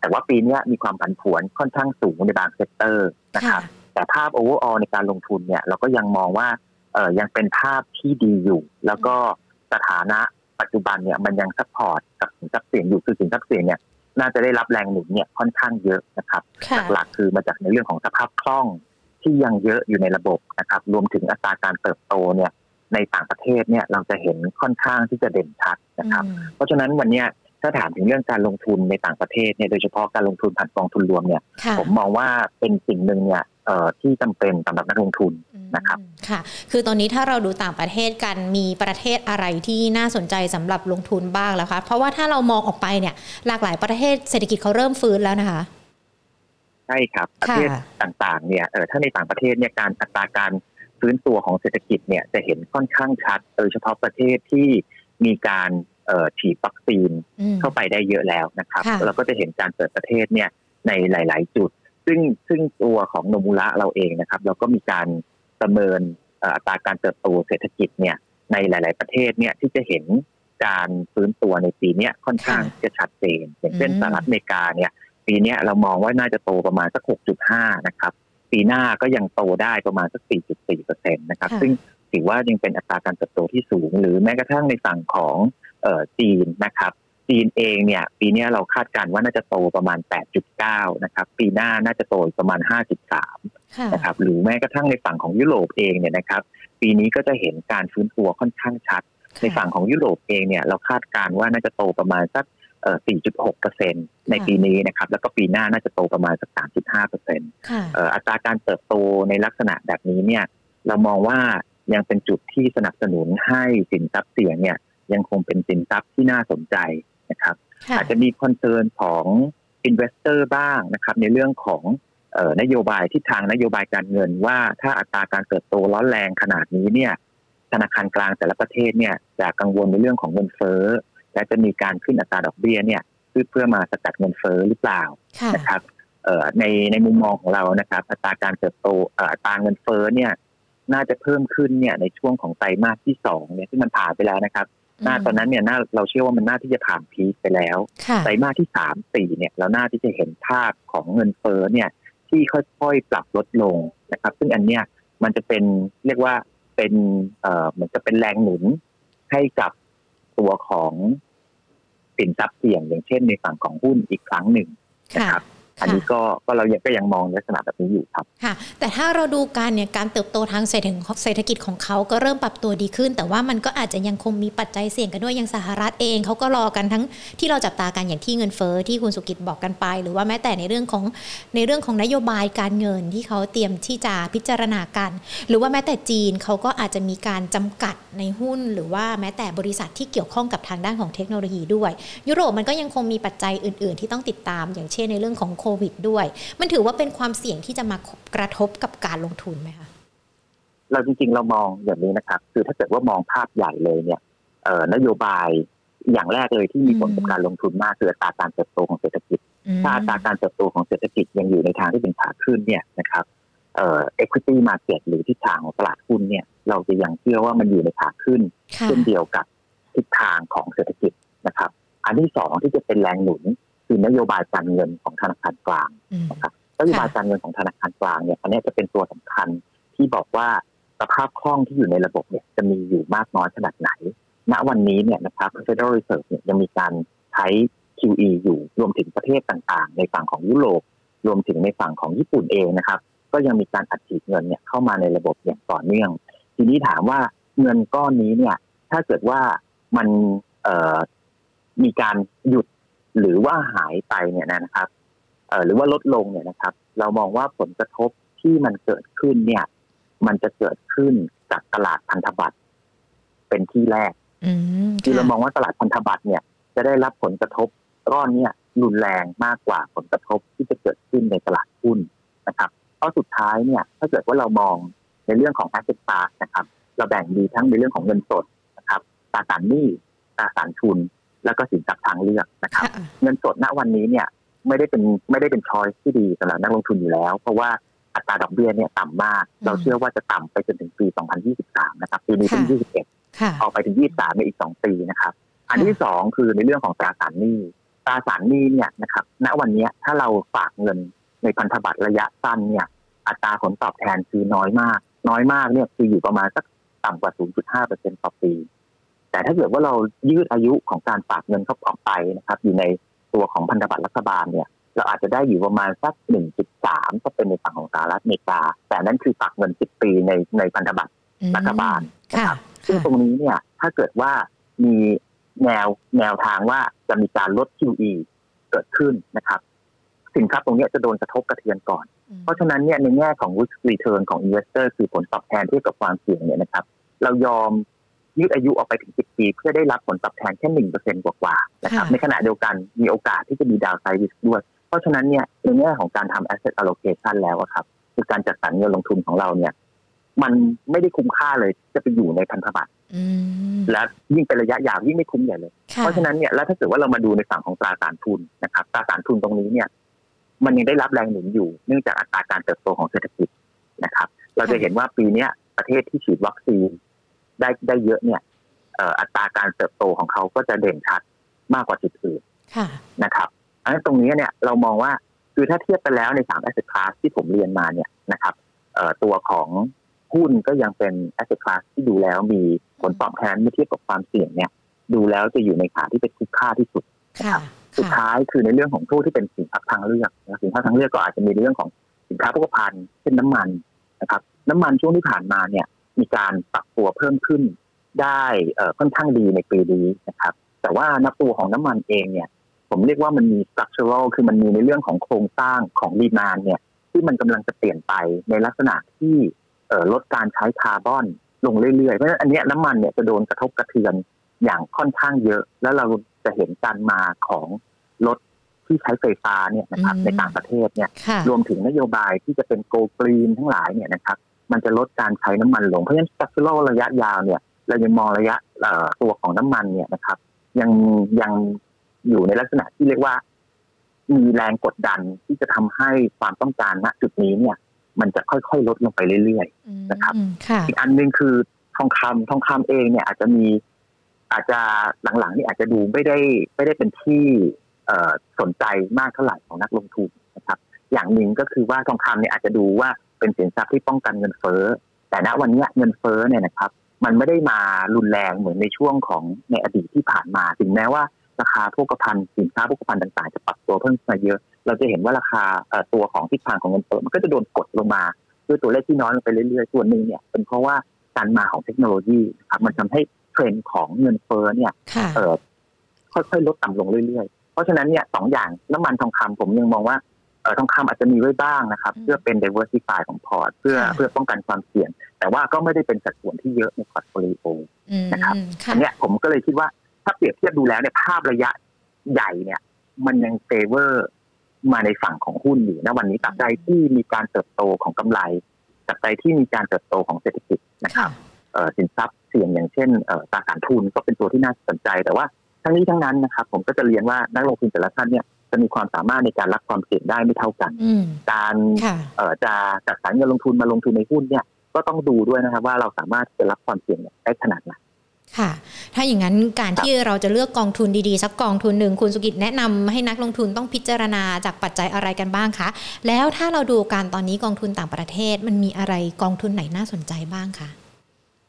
แต่ว่าปีนี้มีความผันผวนค่อนข้างสูงในบาง sector นะครับ แต่ภาพ overall ในการลงทุนเนี่ยเราก็ยังมองว่าเออยังเป็นภาพที่ดีอยู่ แล้วก็สถานะปัจจุบันเนี่ยมันยัง support กับสินทรัพย์เสี่ยงอยู่คือสินทรัพย์เสี่ยงเนี่ย น่าจะได้รับแรงหนุนเนี่ยค่อนข้างเยอะนะครับ หลักๆคือมาจากในเรื่องของสภาพคล่องที่ยังเยอะอยู่ในระบบนะครับ รวมถึงอัตราการเติบโตเนี่ยในต่างประเทศเนี่ยเราจะเห็นค่อนข้างที่จะเด่นชัดนะครับ เพราะฉะนั้นวันนี้ ถ้าถามถึงเรื่องการลงทุนในต่างประเทศเนี่ยโดยเฉพาะการลงทุนผ่านกองทุนรวมเนี่ย ผมมองว่าเป็นสิ่งหนึ่งเนี่ยที่จำเป็นสำหรับนักลงทุนนะครับค่ะ คือตอนนี้ถ้าเราดูต่างประเทศกันมีประเทศอะไรที่น่าสนใจสำหรับลงทุนบ้างแล้วคะเพราะว่าถ้าเรามองออกไปเนี่ย หลากหลายประเทศเศรษฐกิจเขาเริ่มฟื้นแล้วนะคะใช่ครับประเทศต่างๆเนี่ยเออถ้าในต่างประเทศเนี่ยการอัตราการฟื้นตัวของเศรษฐกิจเนี่ยจะเห็นค่อนข้างชัดโดยเฉพาะประเทศที่มีการ ฉีดวัคซีนเข้าไปได้เยอะแล้วนะครับ เราก็จะเห็นการเปิดประเทศเนี่ยในหลาย ๆ จุด ซึ่งซึ่งตัวของโนมูระเราเองนะครับ เราก็มีการประเมินอัตราการเติบโตเศรษฐกิจเนี่ยในหลาย ๆ ประเทศเนี่ยที่จะเห็นการฟื้นตัวในปีนี้ค่อนข้างจะชัดเจน อย่างเช่นสหรัฐอเมริกาเนี่ย ปีนี้เรามองว่าน่าจะโตประมาณสัก 6.5 นะครับ ปีหน้าก็ยังโตได้ประมาณสัก 4.4เปอร์เซ็นต์นะครับ ซึ่งถือว่ายังเป็นอัตราการเติบโตที่สูง หรือแม้กระทั่งในฝั่งของเอ่อ จีนนะครับ จีนเองเนี่ย ปีนี้เราคาดการณ์ว่าน่าจะโตประมาณ 8.9 นะครับ ปีหน้าน่าจะโตประมาณ 5.3 นะครับ หรือแม้กระทั่งในฝั่งของยุโรปเองเนี่ยนะครับ ปีนี้ก็จะเห็นการฟื้นตัวค่อนข้างชัด ในฝั่งของยุโรปเองเนี่ยเราคาดการณ์ว่าน่าจะโตประมาณสัก4.6%ในปีนี้นะครับ แล้วก็ปีหน้าน่าจะโตประมาณสัก 3.5%อัตราการเติบโตในลักษณะแบบนี้เนี่ย เรามองว่ายังเป็นจุดที่สนับสนุนให้สินทรัพย์เสี่ยงเนี่ย ยังคงเป็นสินทรัพย์ที่น่าสนใจนะครับ อาจจะมี concern ของ investor บ้างนะครับ ในเรื่องของนโยบายที่ทางนโยบายการเงินว่าถ้าอัตราการเติบโตร้อนแรงขนาดนี้เนี่ย ธนาคารกลางแต่ละประเทศเนี่ยจะกังวลในเรื่องของเงินเฟ้อ และจะมีการขึ้นอัตราดอกเบี้ยเนี่ยเพื่อมาสกัดเงินเฟ้อหรือเปล่านะครับในในมุมมองของเรานะครับ อัตราการเติบโตอัตราเงินเฟ้อเนี่ย น่าจะเพิ่มขึ้นเนี่ยในช่วงของไตรมาสที่สองเนี่ยที่มันผ่านไปแล้วนะครับ หน้าตอนนั้นเนี่ยน่าเราเชื่อว่ามันน่าที่จะผ่านพีคไปแล้วไตรมาสที่สามสี่เนี่ยเราน่าที่จะเห็นภาพของเงินเฟ้อเนี่ยที่ค่อยๆปรับลดลงนะครับ ซึ่งอันเนี้ยมันจะเป็นเรียกว่าเป็นเอ่อเหมือนจะเป็นแรงหนุนให้กับตัวของสินทรัพย์เสี่ยงอย่างเช่นในฝั่งของหุ้นอีกครั้งหนึ่งนะครับ อันนี้ก็ก็เรายังก็ยังมองลักษณะแบบนี้อยู่ครับค่ะ แต่ถ้าเราดูการเนี่ยการเติบโตทางเศรษฐเศรษฐกิจของเขาก็เริ่มปรับตัวดีขึ้น แต่ว่ามันก็อาจจะยังคงมีปัจจัยเสี่ยงกันด้วยอย่างสหรัฐเองเขาก็รอกันทั้งที่เราจับตากันอย่างที่เงินเฟ้อที่คุณสุกิจบอกกันไป หรือว่าแม้แต่ในเรื่องของในเรื่องของนโยบายการเงินที่เขาเตรียมที่จะพิจารณากัน หรือว่าแม้แต่จีนเขาก็อาจจะมีการจำกัดในหุ้น หรือว่าแม้แต่บริษัทที่เกี่ยวข้องกับทางด้านของเทคโนโลยีด้วย ยุโรปมันก็ยังคงมีปัจจัยอื่น ๆ ที่ต้องติดตาม อย่างเช่นในเรื่องของโควิดด้วย มันถือว่าเป็นความเสี่ยงที่จะมากระทบกับการลงทุนไหมคะเราจริงๆเรามองอย่างนี้นะครับ คือถ้าเกิดว่ามองภาพใหญ่เลยเนี่ยเอ่อนโยบายอย่างแรกเลยที่มีผลกับการลงทุนมากคืออัตราการเติบโตของเศรษฐกิจ ถ้าอัตราการเติบโตของเศรษฐกิจยังอยู่ในทางที่เป็นขาขึ้นเนี่ยนะครับเอ่อ equity market หรือทิศทางของตลาดหุ้นเนี่ย เราจะยังเชื่อว่ามันอยู่ในขาขึ้นเช่นเดียวกับทิศทางของเศรษฐกิจนะครับ อันที่สองที่จะเป็นแรงหนุน คือนโยบายการเงินของธนาคารกลางนะครับนโยบายการเงินของธนาคารกลางเนี่ยอันนี้จะเป็นตัวสำคัญที่บอกว่าสภาพคล่องที่อยู่ในระบบเนี่ยจะมีอยู่มากน้อยขนาดไหน ณ วันนี้เนี่ยนะครับ Federal Reserve เนี่ยยังมีการใช้ QE อยู่รวมถึงประเทศต่างๆ ในฝั่งของยุโรป รวมถึงในฝั่งของญี่ปุ่นเองนะครับ ก็ยังมีการอัดฉีดเงินเนี่ยเข้ามาในระบบอย่างต่อเนื่อง ทีนี้ถามว่าเงินก้อนนี้เนี่ย ถ้าเกิดว่ามันมีการหยุด หรือว่าหายไปเนี่ยนะครับหรือว่าลดลงเนี่ยนะครับ เรามองว่าผลกระทบที่มันเกิดขึ้นเนี่ย มันจะเกิดขึ้นจากตลาดพันธบัตรเป็นที่แรกคือเรามองว่าตลาดพันธบัตรเนี่ย จะได้รับผลกระทบก้อนเนี่ยรุนแรงมากกว่าผลกระทบที่จะเกิดขึ้นในตลาดหุ้นนะครับเพราะสุดท้ายเนี่ย ถ้าเกิดว่าเรามองในเรื่องของ asset class นะครับ เราแบ่งดีทั้งในเรื่องของเงินสดนะครับตราสารหนี้ตราสารทุน แล้วก็สินทรัพย์ทางเลือกนะครับ เงินสดณวันนี้เนี่ยไม่ได้เป็นไม่ได้เป็นช้อยที่ดีสำหรับนักลงทุนอยู่แล้ว เพราะว่าอัตราดอกเบี้ยเนี่ยต่ำมาก เราเชื่อว่าจะต่ำไปจนถึงปี 2023 นะครับ ปีนี้เป็น 21 ออกไปถึง 23 ในอีก 2 ปีนะครับ อันที่สองคือในเรื่องของตราสารหนี้ตราสารหนี้เนี่ยนะครับ ณวันนี้ถ้าเราฝากเงินในพันธบัตรระยะสั้นเนี่ยอัตราผลตอบแทนคือน้อยมาก น้อยมากเนี่ยคืออยู่ประมาณสักต่ำกว่า 0.5%ต่อปี แต่ถ้าเกิดว่าเรายืดอายุของการฝากเงินเข้าออกไปนะครับ อยู่ในตัวของพันธบัตรรัฐบาลเนี่ยเราอาจจะได้อยู่ประมาณสักหนึ่งจุดสามก็เป็นในฝั่งของสหรัฐอเมริกา แต่นั่นคือฝากเงินสิบปีในในพันธบัตรรัฐบาลนะครับซึ่งตรงนี้เนี่ยถ้าเกิดว่ามีแนวแนวทางว่าจะมีการลด QE เกิดขึ้นนะครับ สินค้าตรงนี้จะโดนกระทบกระเทือนก่อน เพราะฉะนั้นเนี่ยในแง่ของ risk return ของ investor คือผลตอบแทนที่กับความเสี่ยงเนี่ยนะครับ เรายอม ยืดอายุออกไปถึง 10 ปี เพื่อได้รับผลตอบแทนแค่หนึ่งเปอร์เซ็นต์กว่าๆนะครับในขณะเดียวกันมีโอกาสที่จะมีดาวไซด์ริสด้วย เพราะฉะนั้นเนี่ยในแง่ของการทำ asset allocation แล้วครับคือการจัดสรรเงินลงทุนของเราเนี่ย มันไม่ได้คุ้มค่าเลยจะไปอยู่ในพันธบัตรและยิ่งเป็นระยะยาวยิ่งไม่คุ้มใหญ่เลย เพราะฉะนั้นเนี่ยแล้วถ้าเกิดว่าเรามาดูในฝั่งของตราสารทุนนะครับตราสารทุนตรงนี้เนี่ย มันยังได้รับแรงหนุนอยู่ เนื่องจากอัตราการเติบโตของเศรษฐกิจนะครับ เราจะเห็นว่าปีนี้ประเทศที่ฉีดวัคซีน ได้ได้เยอะเนี่ยอัตราการเติบโตของเขาก็จะเด่นชัดมากกว่าจุดอื่นนะครับอันนั้นตรงนี้เนี่ยเรามองว่าคือถ้าเทียบไปแล้วในสาม asset class ที่ผมเรียนมาเนี่ยนะครับตัวของหุ้นก็ยังเป็น asset class ที่ดูแล้วมีผลตอบแทนเมื่อเทียบกับความเสี่ยงเนี่ย ดูแล้วจะอยู่ในขาที่เป็นคุ้มค่าที่สุดสุดท้ายคือในเรื่องของทู้ที่เป็นสินค้าทางเลือกสินค้าทางเลือกก็อาจจะมีเรื่องของสินค้าโภคภัณฑ์เช่นน้ำมันนะครับ น้ำมันช่วงที่ผ่านมาเนี่ย มีการปรับตัวเพิ่มขึ้นได้ค่อนข้างดีในปีนี้นะครับ แต่ว่านับตัวของน้ำมันเองเนี่ย ผมเรียกว่ามันมี structural คือมันมีในเรื่องของโครงสร้างของ demand เนี่ย ที่มันกำลังจะเปลี่ยนไปในลักษณะที่ลดการใช้คาร์บอนลงเรื่อยๆ เพราะฉะนั้นอันนี้น้ำมันเนี่ยจะโดนกระทบกระเทือนอย่างค่อนข้างเยอะ แล้วเราจะเห็นการมาของรถที่ใช้ไฟฟ้าเนี่ยนะครับในต่างประเทศเนี่ยรวมถึงนโยบายที่จะเป็น go green ทั้งหลายเนี่ยนะครับ มันจะลดการใช้น้ำมันลง เพราะฉะนั้น structural ระยะยาวเนี่ย เรายังมองระยะตัวของน้ำมันเนี่ยนะครับ ยังยังอยู่ในลักษณะที่เรียกว่า มีแรงกดดันที่จะทำให้ความต้องการณจุดนี้เนี่ย มันจะค่อยๆ ลดลงไปเรื่อยๆนะครับอีกอันหนึ่งคือทองคำทองคำเองเนี่ย อาจจะมีอาจจะหลังๆนี่อาจจะดูไม่ได้ไม่ได้เป็นที่สนใจมากเท่าไหร่ของนักลงทุนนะครับ อย่างหนึ่งก็คือว่าทองคำเนี่ยอาจจะดูว่า เป็นสินทรัพย์ที่ป้องกันเงินเฟ้อ แต่ณวันนี้เงินเฟ้อเนี่ยนะครับ มันไม่ได้มารุนแรงเหมือนในช่วงของในอดีตที่ผ่านมา ถึงแม้ว่าราคาพวกภัณฑ์สินค้าพวกภัณฑ์ต่างๆ จะปรับตัวเพิ่มมาเยอะ เราจะเห็นว่าราคาตัวของทิศทางของเงินเฟ้อมันก็จะโดนกดลงมาด้วยตัวเลขที่น้อยลงไปเรื่อยๆ ส่วนหนึ่งเนี่ยเป็นเพราะว่าการมาของเทคโนโลยีครับมันทำให้เทรนด์ของเงินเฟ้อเนี่ยเออค่อยๆลดต่ำลงเรื่อยๆ เพราะฉะนั้นเนี่ยสองอย่างน้ำมันทองคำผมยังมองว่าเออ ทองคำอาจจะมีไว้บ้างนะครับ เพื่อเป็น diversify ของพอร์ต เพื่อเพื่อป้องกันความเสี่ยง แต่ว่าก็ไม่ได้เป็นสัดส่วนที่เยอะใน portfolioนะครับอันนี้ผมก็เลยคิดว่าถ้าเปรียบเทียบดูแล้วเนี่ยภาพระยะใหญ่เนี่ย มันยัง favor มาในฝั่งของหุ้นอยู่นะวันนี้ตราบใดที่มีการเติบโตของกำไรตราบใดที่มีการเติบโตของเศรษฐกิจนะครับสินทรัพย์เสี่ยงอย่างเช่นตราสารทุนก็เป็นตัวที่น่าสนใจ แต่ว่าทั้งนี้ทั้งนั้นนะครับ ผมก็จะเรียนว่านักลงทุนแต่ละท่านเนี่ย จะมีความสามารถในการรับความเสี่ยงได้ไม่เท่ากัน การจะจัดสรรเงินลงทุนมาลงทุนในหุ้นเนี่ยก็ต้องดูด้วยนะครับว่าเราสามารถจะรับความเสี่ยงได้ขนาดไหนค่ะ ถ้าอย่างนั้นการที่เราจะเลือกกองทุนดีๆ สักกองทุนหนึ่งคุณสุกิจแนะนำให้นักลงทุนต้องพิจารณาจากปัจจัยอะไรกันบ้างคะ แล้วถ้าเราดูการตอนนี้กองทุนต่างประเทศ มันมีอะไรกองทุนไหนน่าสนใจบ้างคะ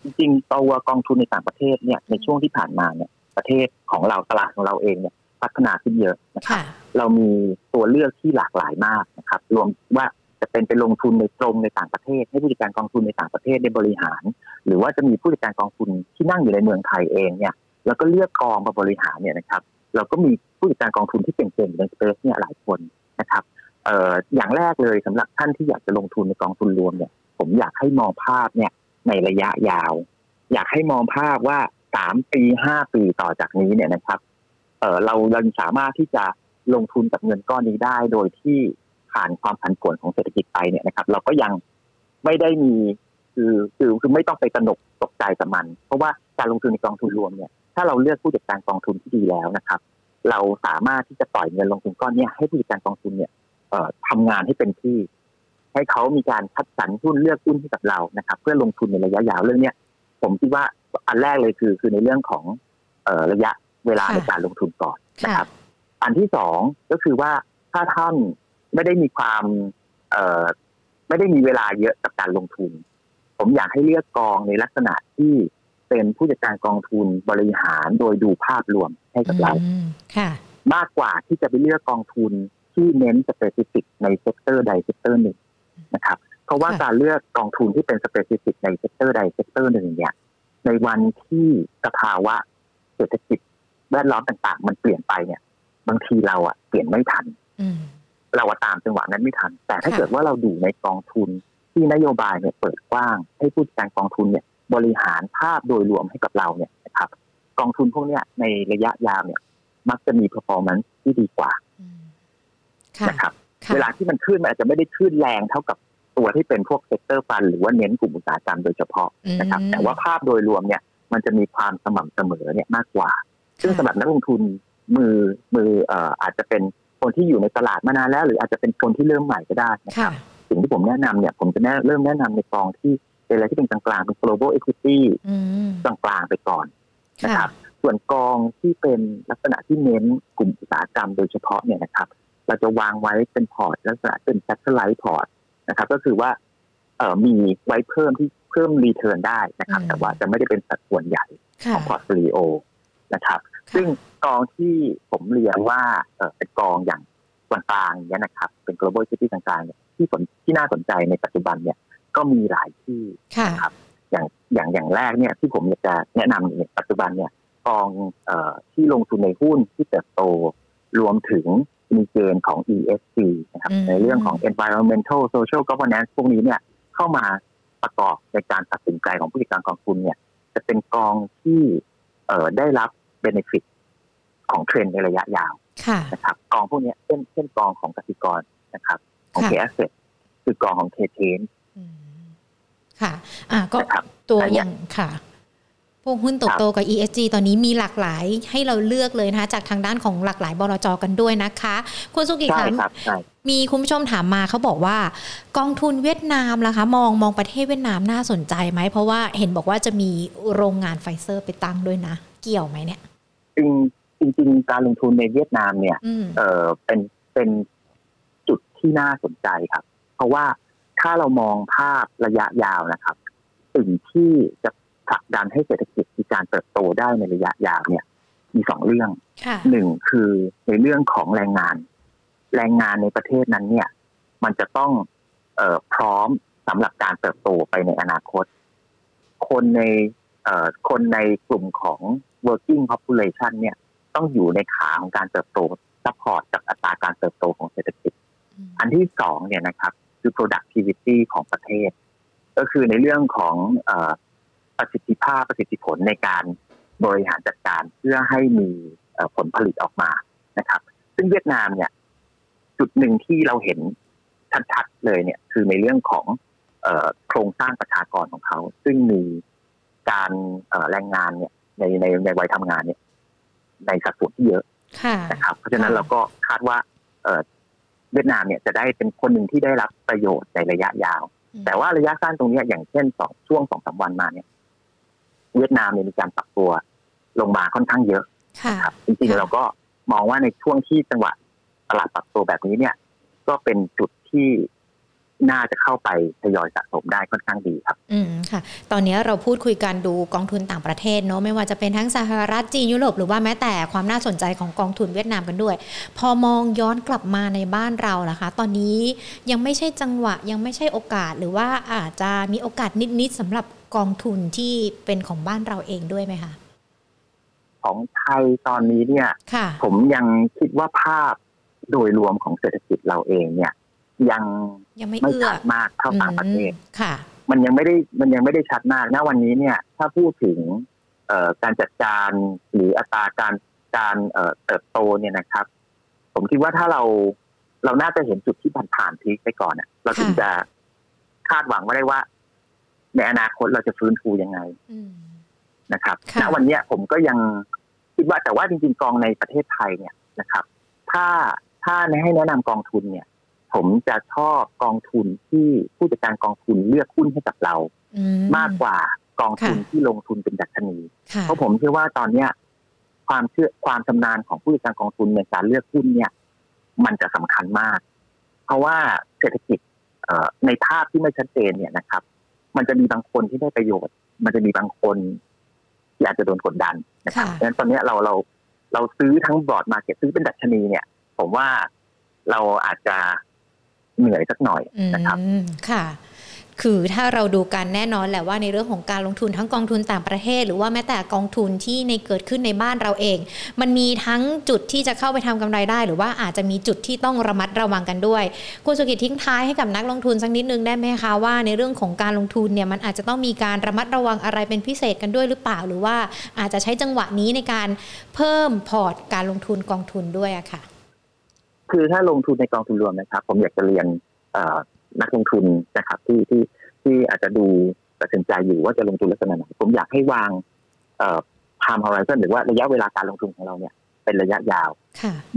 จริงๆตัวกองทุนในต่างประเทศเนี่ยในช่วงที่ผ่านมาเนี่ยประเทศของเราตลาดของเราเองเนี่ย พัฒนาขึ้นเยอะนะครับเรามีตัวเลือกที่หลากหลายมากนะครับ รวมว่าจะเป็นไปลงทุนในตรงในต่างประเทศ ให้ผู้จัดการกองทุนในต่างประเทศได้บริหาร หรือว่าจะมีผู้จัดการกองทุนที่นั่งอยู่ในเมืองไทยเองเนี่ยแล้วก็เลือกกองมาบริหารเนี่ยนะครับ เราก็มีผู้จัดการกองทุนที่เก่งๆในสเปซเนี่ยหลายคนนะครับเอ่ออย่างแรกเลยสำหรับท่านที่อยากจะลงทุนในกองทุนรวมเนี่ย ผมอยากให้มองภาพเนี่ยในระยะยาว อยากให้มองภาพว่าสามปีห้าปีต่อจากนี้เนี่ยนะครับ เออเรายังสามารถที่จะลงทุนกับเงินก้อนนี้ได้ โดยที่ผ่านความผันผวนของเศรษฐกิจไปเนี่ยนะครับ เราก็ยังไม่ได้มีคือคือคือไม่ต้องไปตนกตกใจกับมัน เพราะว่าการลงทุนในกองทุนรวมเนี่ยถ้าเราเลือกผู้จัดการกองทุนที่ดีแล้วนะครับ เราสามารถที่จะปล่อยเงินลงทุนก้อนนี้ให้ผู้จัดการกองทุนเนี่ยเอ่อทำงานให้เป็นที่ ให้เขามีการคัดสรรหุ้นเลือกหุ้นให้กับเรานะครับ เพื่อลงทุนในระยะยาวเรื่องเนี้ยผมคิดว่าอันแรกเลยคือคือในเรื่องของเอ่อระยะ เวลาในการลงทุนก่อนนะครับ อันที่สองก็คือว่าถ้าท่านไม่ได้มีความเอ่อไม่ได้มีเวลาเยอะกับการลงทุน ผมอยากให้เลือกกองในลักษณะที่เป็นผู้จัดการกองทุนบริหารโดยดูภาพรวมให้กับเราค่ะ มากกว่าที่จะไปเลือกกองทุนที่เน้น specific ใน sector ใด sector หนึ่งนะครับ เพราะว่าการเลือกกองทุนที่เป็น specific ใน sector ใด sector หนึ่งเนี่ย ในวันที่สภาวะเศรษฐกิจ แวดล้อมต่างๆ มันเปลี่ยนไปเนี่ย บางทีเราอะเปลี่ยนไม่ทันเราตามจังหวะนั้นไม่ทัน แต่ถ้าเกิดว่าเราดูในกองทุนที่นโยบายเนี่ยเปิดกว้าง ให้ผู้จัดการกองทุนเนี่ย บริหารภาพโดยรวมให้กับเราเนี่ยนะครับ กองทุนพวกเนี้ยในระยะยาวเนี่ย มักจะมี performance ที่ดีกว่านะครับ เวลาที่มันขึ้นมันอาจจะไม่ได้ขึ้นแรงเท่ากับตัวที่เป็นพวก sector fund หรือว่าเน้นกลุ่มอุตสาหกรรมโดยเฉพาะนะครับ แต่ว่าภาพโดยรวมเนี่ย มันจะมีความสม่ำเสมอเนี่ยมากกว่า ซึ่งสำหรับนักลงทุนมือมือเอ่ออาจจะเป็นคนที่อยู่ในตลาดมานานแล้ว หรืออาจจะเป็นคนที่เริ่มใหม่ก็ได้นะครับสิ่งที่ผมแนะนำเนี่ยผมจะแนะเริ่มแนะนำในกองที่เป็นอะไรที่เป็นกลางๆเป็น global equity กลางๆไปก่อนนะครับส่วนกองที่เป็นลักษณะที่เน้นกลุ่มอุตสาหกรรมโดยเฉพาะเนี่ยนะครับ เราจะวางไว้เป็นพอร์ตลักษณะเป็น satellite port นะครับ ก็คือว่าเอ่อมีไว้เพิ่มที่เพิ่ม return ได้นะครับ แต่ว่าจะไม่ได้เป็นสัดส่วนใหญ่ของ portfolio นะครับ ซึ่งกองที่ผมเรียนว่าเออเป็นกองอย่างกลางๆเนี่ยนะครับ เป็น global equity ต่างๆเนี่ยที่สนที่น่าสนใจในปัจจุบันเนี่ยก็มีหลายที่นะครับ อย่างอย่างอย่างแรกเนี่ยที่ผมอยากจะแนะนำในปัจจุบันเนี่ยกองเอ่อที่ลงทุนในหุ้นที่เติบโตรวมถึงมีเกณฑ์ของ ESG นะครับ ในเรื่องของ environmental social governance พวกนี้เนี่ยเข้ามาประกอบในการตัดสินใจของผู้จัดการกองทุนเนี่ย จะเป็นกองที่เอ่อ ได้รับเบนฟิตของเทรนในระยะยาวนะครับกองพวกนี้เช่นเช่นกองของกสิกรนะครับของ KAsset คือกองของเคเทนค่ะ อ่าก็ตัวอย่างค่ะ พวกหุ้นโตโตกับ ESG ตอนนี้มีหลากหลายให้เราเลือกเลยนะคะจากทางด้านของหลากหลายบลจกันด้วยนะคะคุณสุกิค่ะมีคุณผู้ชมถามมาเขาบอกว่า กองทุนเวียดนามล่ะคะ มองมองประเทศเวียดนามน่าสนใจไหม เพราะว่าเห็นบอกว่าจะมีโรงงานไฟเซอร์ไปตั้งด้วยนะ เกี่ยวไหมเนี่ยจริงจริงการลงทุนในเวียดนามเนี่ยเออเป็นเป็นจุดที่น่าสนใจครับ เพราะว่าถ้าเรามองภาพระยะยาวนะครับ สิ่งที่จะ ผลักดันให้เศรษฐกิจมีการเติบโตได้ในระยะยาวเนี่ย มีสองเรื่องหนึ่งคือในเรื่องของแรงงาน แรงงานในประเทศนั้นเนี่ย มันจะต้องเออพร้อมสำหรับการเติบโตไปในอนาคต คนในเอ่อคนในกลุ่มของ working population เนี่ย ต้องอยู่ในขาของการเติบโต support กับอัตราการเติบโตของเศรษฐกิจ อันที่สองเนี่ยนะครับ คือ productivity ของประเทศ ก็คือในเรื่องของ ประสิทธิภาพประสิทธิผลในการบริหารจัดการเพื่อให้มีผลผลิตออกมานะครับ ซึ่งเวียดนามเนี่ย จุดหนึ่งที่เราเห็นชัดๆเลยเนี่ย คือในเรื่องของโครงสร้างประชากรของเขา ซึ่งมีการแรงงานเนี่ย ในในในวัยทำงานเนี่ย ในสัดส่วนที่เยอะนะครับ เพราะฉะนั้นเราก็คาดว่าเวียดนามเนี่ยจะได้เป็นคนหนึ่งที่ได้รับประโยชน์ในระยะยาว แต่ว่าระยะสั้นตรงนี้อย่างเช่นสองช่วงสองสาวันมาเนี่ย เวียดนามเนี่ยมีการปรับตัวลงมาค่อนข้างเยอะครับจริงๆเราก็มองว่าในช่วงที่จังหวะตลาดปรับตัวแบบนี้เนี่ย ก็เป็นจุดที่น่าจะเข้าไปทยอยสะสมได้ค่อนข้างดีครับ อืมค่ะ ตอนนี้เราพูดคุยกันดูกองทุนต่างประเทศเนาะไม่ว่าจะเป็นทั้งสหรัฐจีนยุโรปหรือว่าแม้แต่ความน่าสนใจของกองทุนเวียดนามกันด้วย พอมองย้อนกลับมาในบ้านเรานะคะ ตอนนี้ยังไม่ใช่จังหวะยังไม่ใช่โอกาสหรือว่าอาจจะมีโอกาสนิดๆสำหรับ กองทุนที่เป็นของบ้านเราเองด้วยไหมคะของไทยตอนนี้เนี่ย ผมยังคิดว่าภาพโดยรวมของเศรษฐกิจเราเองเนี่ย ยังยังไม่ชัดมากเท่าต่างประเทศค่ะ มันยังไม่ได้มันยังไม่ได้ชัดมากณวันนี้เนี่ย ถ้าพูดถึงเอ่อการจัดการหรืออัตราการการเอ่อเติบโตเนี่ยนะครับ ผมคิดว่าถ้าเราเราน่าจะเห็นจุดที่ผ่านผ่านพีคไปก่อนอะเราถึงจะคาดหวังว่าได้ว่า ในอนาคตเราจะฟื้นฟูยังไงนะครับณวันนี้ผมก็ยังคิดว่าแต่ว่าจริงๆกองในประเทศไทยเนี่ยนะครับ ถ้าถ้าให้แนะนำกองทุนเนี่ย ผมจะชอบกองทุนที่ผู้จัดการกองทุนเลือกหุ้นให้กับเรา มากกว่ากองทุนที่ลงทุนเป็นดัชนี เพราะผมเชื่อว่าตอนเนี้ย ความเชื่อความชานาญของผู้จัดการกองทุนในการเลือกหุ้นเนี่ย มันจะสำคัญมาก เพราะว่าเศรษฐกิจในภาพที่ไม่ชัดเจนเนี่ยนะครับ มันจะมีบางคนที่ได้ประโยชน์ มันจะมีบางคนที่อาจจะโดนกดดันนะครับดังนั้นตอนนี้เราเราเราซื้อทั้งบอร์ดมาเก็ตซื้อเป็นดัชนีเนี่ย ผมว่าเราอาจจะเหนื่อยสักหน่อยนะครับ ค่ะ คือถ้าเราดูกันแน่นอนแหละว่าในเรื่องของการลงทุนทั้งกองทุนต่างประเทศ หรือว่าแม้แต่กองทุนที่ในเกิดขึ้นในบ้านเราเอง มันมีทั้งจุดที่จะเข้าไปทำกำไรได้ หรือว่าอาจจะมีจุดที่ต้องระมัดระวังกันด้วย คุณสุกิจทิ้งท้ายให้กับนักลงทุนสักนิดนึงได้ไหมคะว่าในเรื่องของการลงทุนเนี่ยมันอาจจะต้องมีการระมัดระวังอะไรเป็นพิเศษกันด้วยหรือเปล่า หรือว่าอาจจะใช้จังหวะนี้ในการเพิ่มพอร์ตการลงทุนกองทุนด้วยอะค่ะ คือถ้าลงทุนในกองทุนรวมนะครับ ผมอยากจะเรียน นักลงทุนนะครับที่ที่ที่อาจจะดูตัดสินใจอยู่ว่าจะลงทุนลักษณะไหนผมอยากให้วางเอ่อ time horizon หรือว่าระยะเวลาการลงทุนของเราเนี่ย เป็นระยะยาว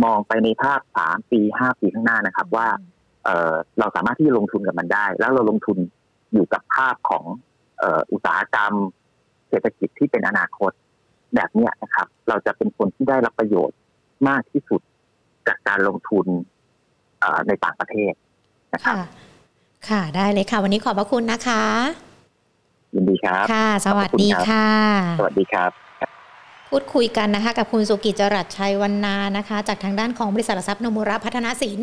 มองไปในภาพสามปีห้าปีข้างหน้านะครับ ว่าเออเราสามารถที่จะลงทุนกับมันได้ แล้วเราลงทุนอยู่กับภาพของเอ่ออุตสาหกรรม เศรษฐกิจที่เป็นอนาคตแบบนี้นะครับ เราจะเป็นคนที่ได้รับประโยชน์มากที่สุดจากการลงทุนในต่างประเทศนะครับ ค่ะได้เลยค่ะ วันนี้ขอบพระคุณนะคะ ยินดีครับ ค่ะ สวัสดีค่ะ สวัสดีครับ พูดคุยกันนะคะ กับคุณสุกิจจรัสชัยวันนานะคะ จากทางด้านของบริษัททรัพย์นมุระพัฒนาสิน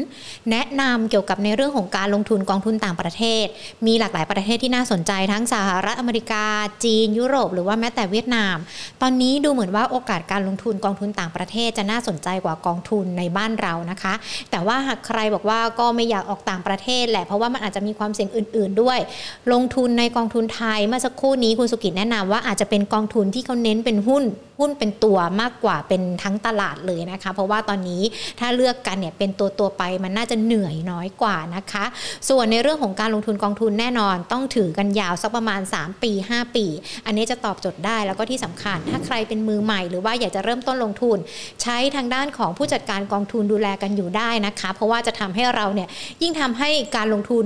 แนะนำเกี่ยวกับในเรื่องของการลงทุนกองทุนต่างประเทศ มีหลากหลายประเทศที่น่าสนใจทั้งสหรัฐอเมริกา จีน ยุโรป หรือว่าแม้แต่เวียดนาม ตอนนี้ดูเหมือนว่าโอกาสการลงทุนกองทุนต่างประเทศจะน่าสนใจกว่ากองทุนในบ้านเรานะคะ แต่ว่าหากใครบอกว่าก็ไม่อยากออกต่างประเทศแหละเพราะว่ามันอาจจะมีความเสี่ยงอื่น ๆ ด้วย ลงทุนในกองทุนไทยเมื่อสักครู่นี้คุณสุกิจแนะนำว่าอาจจะเป็นกองทุนที่เขาเน้นเป็นหุ้น หุ้นเป็นตัวมากกว่าเป็นทั้งตลาดเลยนะคะ เพราะว่าตอนนี้ถ้าเลือกกันเนี่ยเป็นตัวตัวไปมันน่าจะเหนื่อยน้อยกว่านะคะ ส่วนในเรื่องของการลงทุนกองทุนแน่นอน ต้องถือกันยาวสักประมาณ 3 ปี 5 ปี อันนี้จะตอบโจทย์ได้แล้วก็ที่สำคัญ ถ้าใครเป็นมือใหม่หรือว่าอยากจะเริ่มต้นลงทุน ใช้ทางด้านของผู้จัดการกองทุนดูแลกันอยู่ได้นะคะ เพราะว่าจะทำให้เราเนี่ยยิ่งทำให้การลงทุน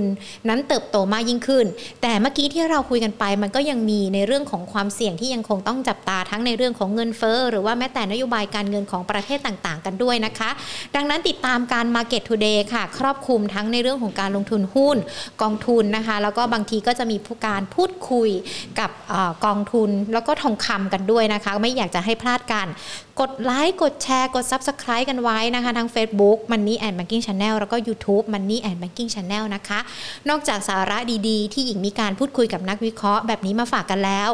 นั้นเติบโตมากยิ่งขึ้น แต่เมื่อกี้ที่เราคุยกันไปมันก็ยังมีในเรื่องของความเสี่ยงที่ยังคงต้องจับตาทั้งในเรื่องของเงินงินเฟ้อหรือว่าแม้แต่นโยบายการเงินของประเทศต่างๆ กันด้วยนะคะ ดังนั้นติดตามการ Market Today ค่ะ ครอบคลุมทั้งในเรื่องของการลงทุนหุ้นกองทุนนะคะ แล้วก็บางทีก็จะมีผู้การพูดคุยกับอกองทุนแล้วก็ทองคำกันด้วยนะคะ ไม่อยากจะให้พลาดกัน กดไลค์กดแชร์กด Subscribe กันไว้นะคะทั้ง Facebook Money and Banking Channel แล้วก็ YouTube Money and Banking Channel นะคะ นอกจากสาระดีๆ ที่หญิงมีการพูดคุยกับนักวิเคราะห์แบบนี้มาฝากกันแล้ว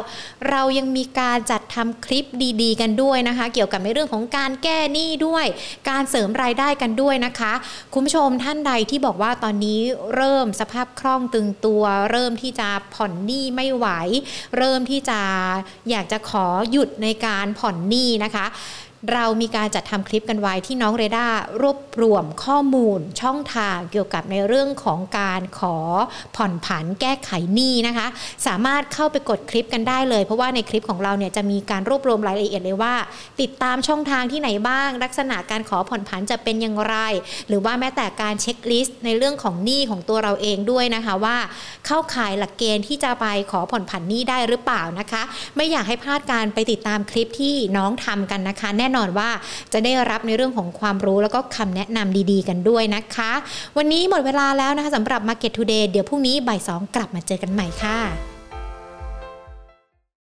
เรายังมีการจัดทำคลิปดีๆ กันด้วยนะคะ เกี่ยวกับในเรื่องของการแก้หนี้ด้วย การเสริมรายได้กันด้วยนะคะ คุณผู้ชมท่านใดที่บอกว่าตอนนี้เริ่มสภาพคล่องตึงตัว เริ่มที่จะผ่อนหนี้ไม่ไหว เริ่มที่จะอยากจะขอหยุดในการผ่อนหนี้นะคะ เรามีการจัดทำคลิปกันไว้ที่น้องเรดารวบรวมข้อมูลช่องทางเกี่ยวกับในเรื่องของการขอผ่อนผันแก้ไขหนี้นะคะ สามารถเข้าไปกดคลิปกันได้เลย เพราะว่าในคลิปของเราเนี่ยจะมีการรวบรวมรายละเอียดเลยว่า ติดตามช่องทางที่ไหนบ้าง ลักษณะการขอผ่อนผันจะเป็นอย่างไร หรือว่าแม้แต่การเช็คลิสต์ในเรื่องของหนี้ของตัวเราเองด้วยนะคะว่า เข้าข่ายหลักเกณฑ์ที่จะไปขอผ่อนผันหนี้ได้หรือเปล่านะคะ ไม่อยากให้พลาดการไปติดตามคลิปที่น้องทำกันนะคะแน่นอนว่าจะได้รับในเรื่องของความรู้แล้วก็คำแนะนำดีๆ กันด้วยนะคะ วันนี้หมดเวลาแล้วนะคะสำหรับ Market Today เดี๋ยวพรุ่งนี้บ่ายสองกลับมาเจอกันใหม่ค่ะ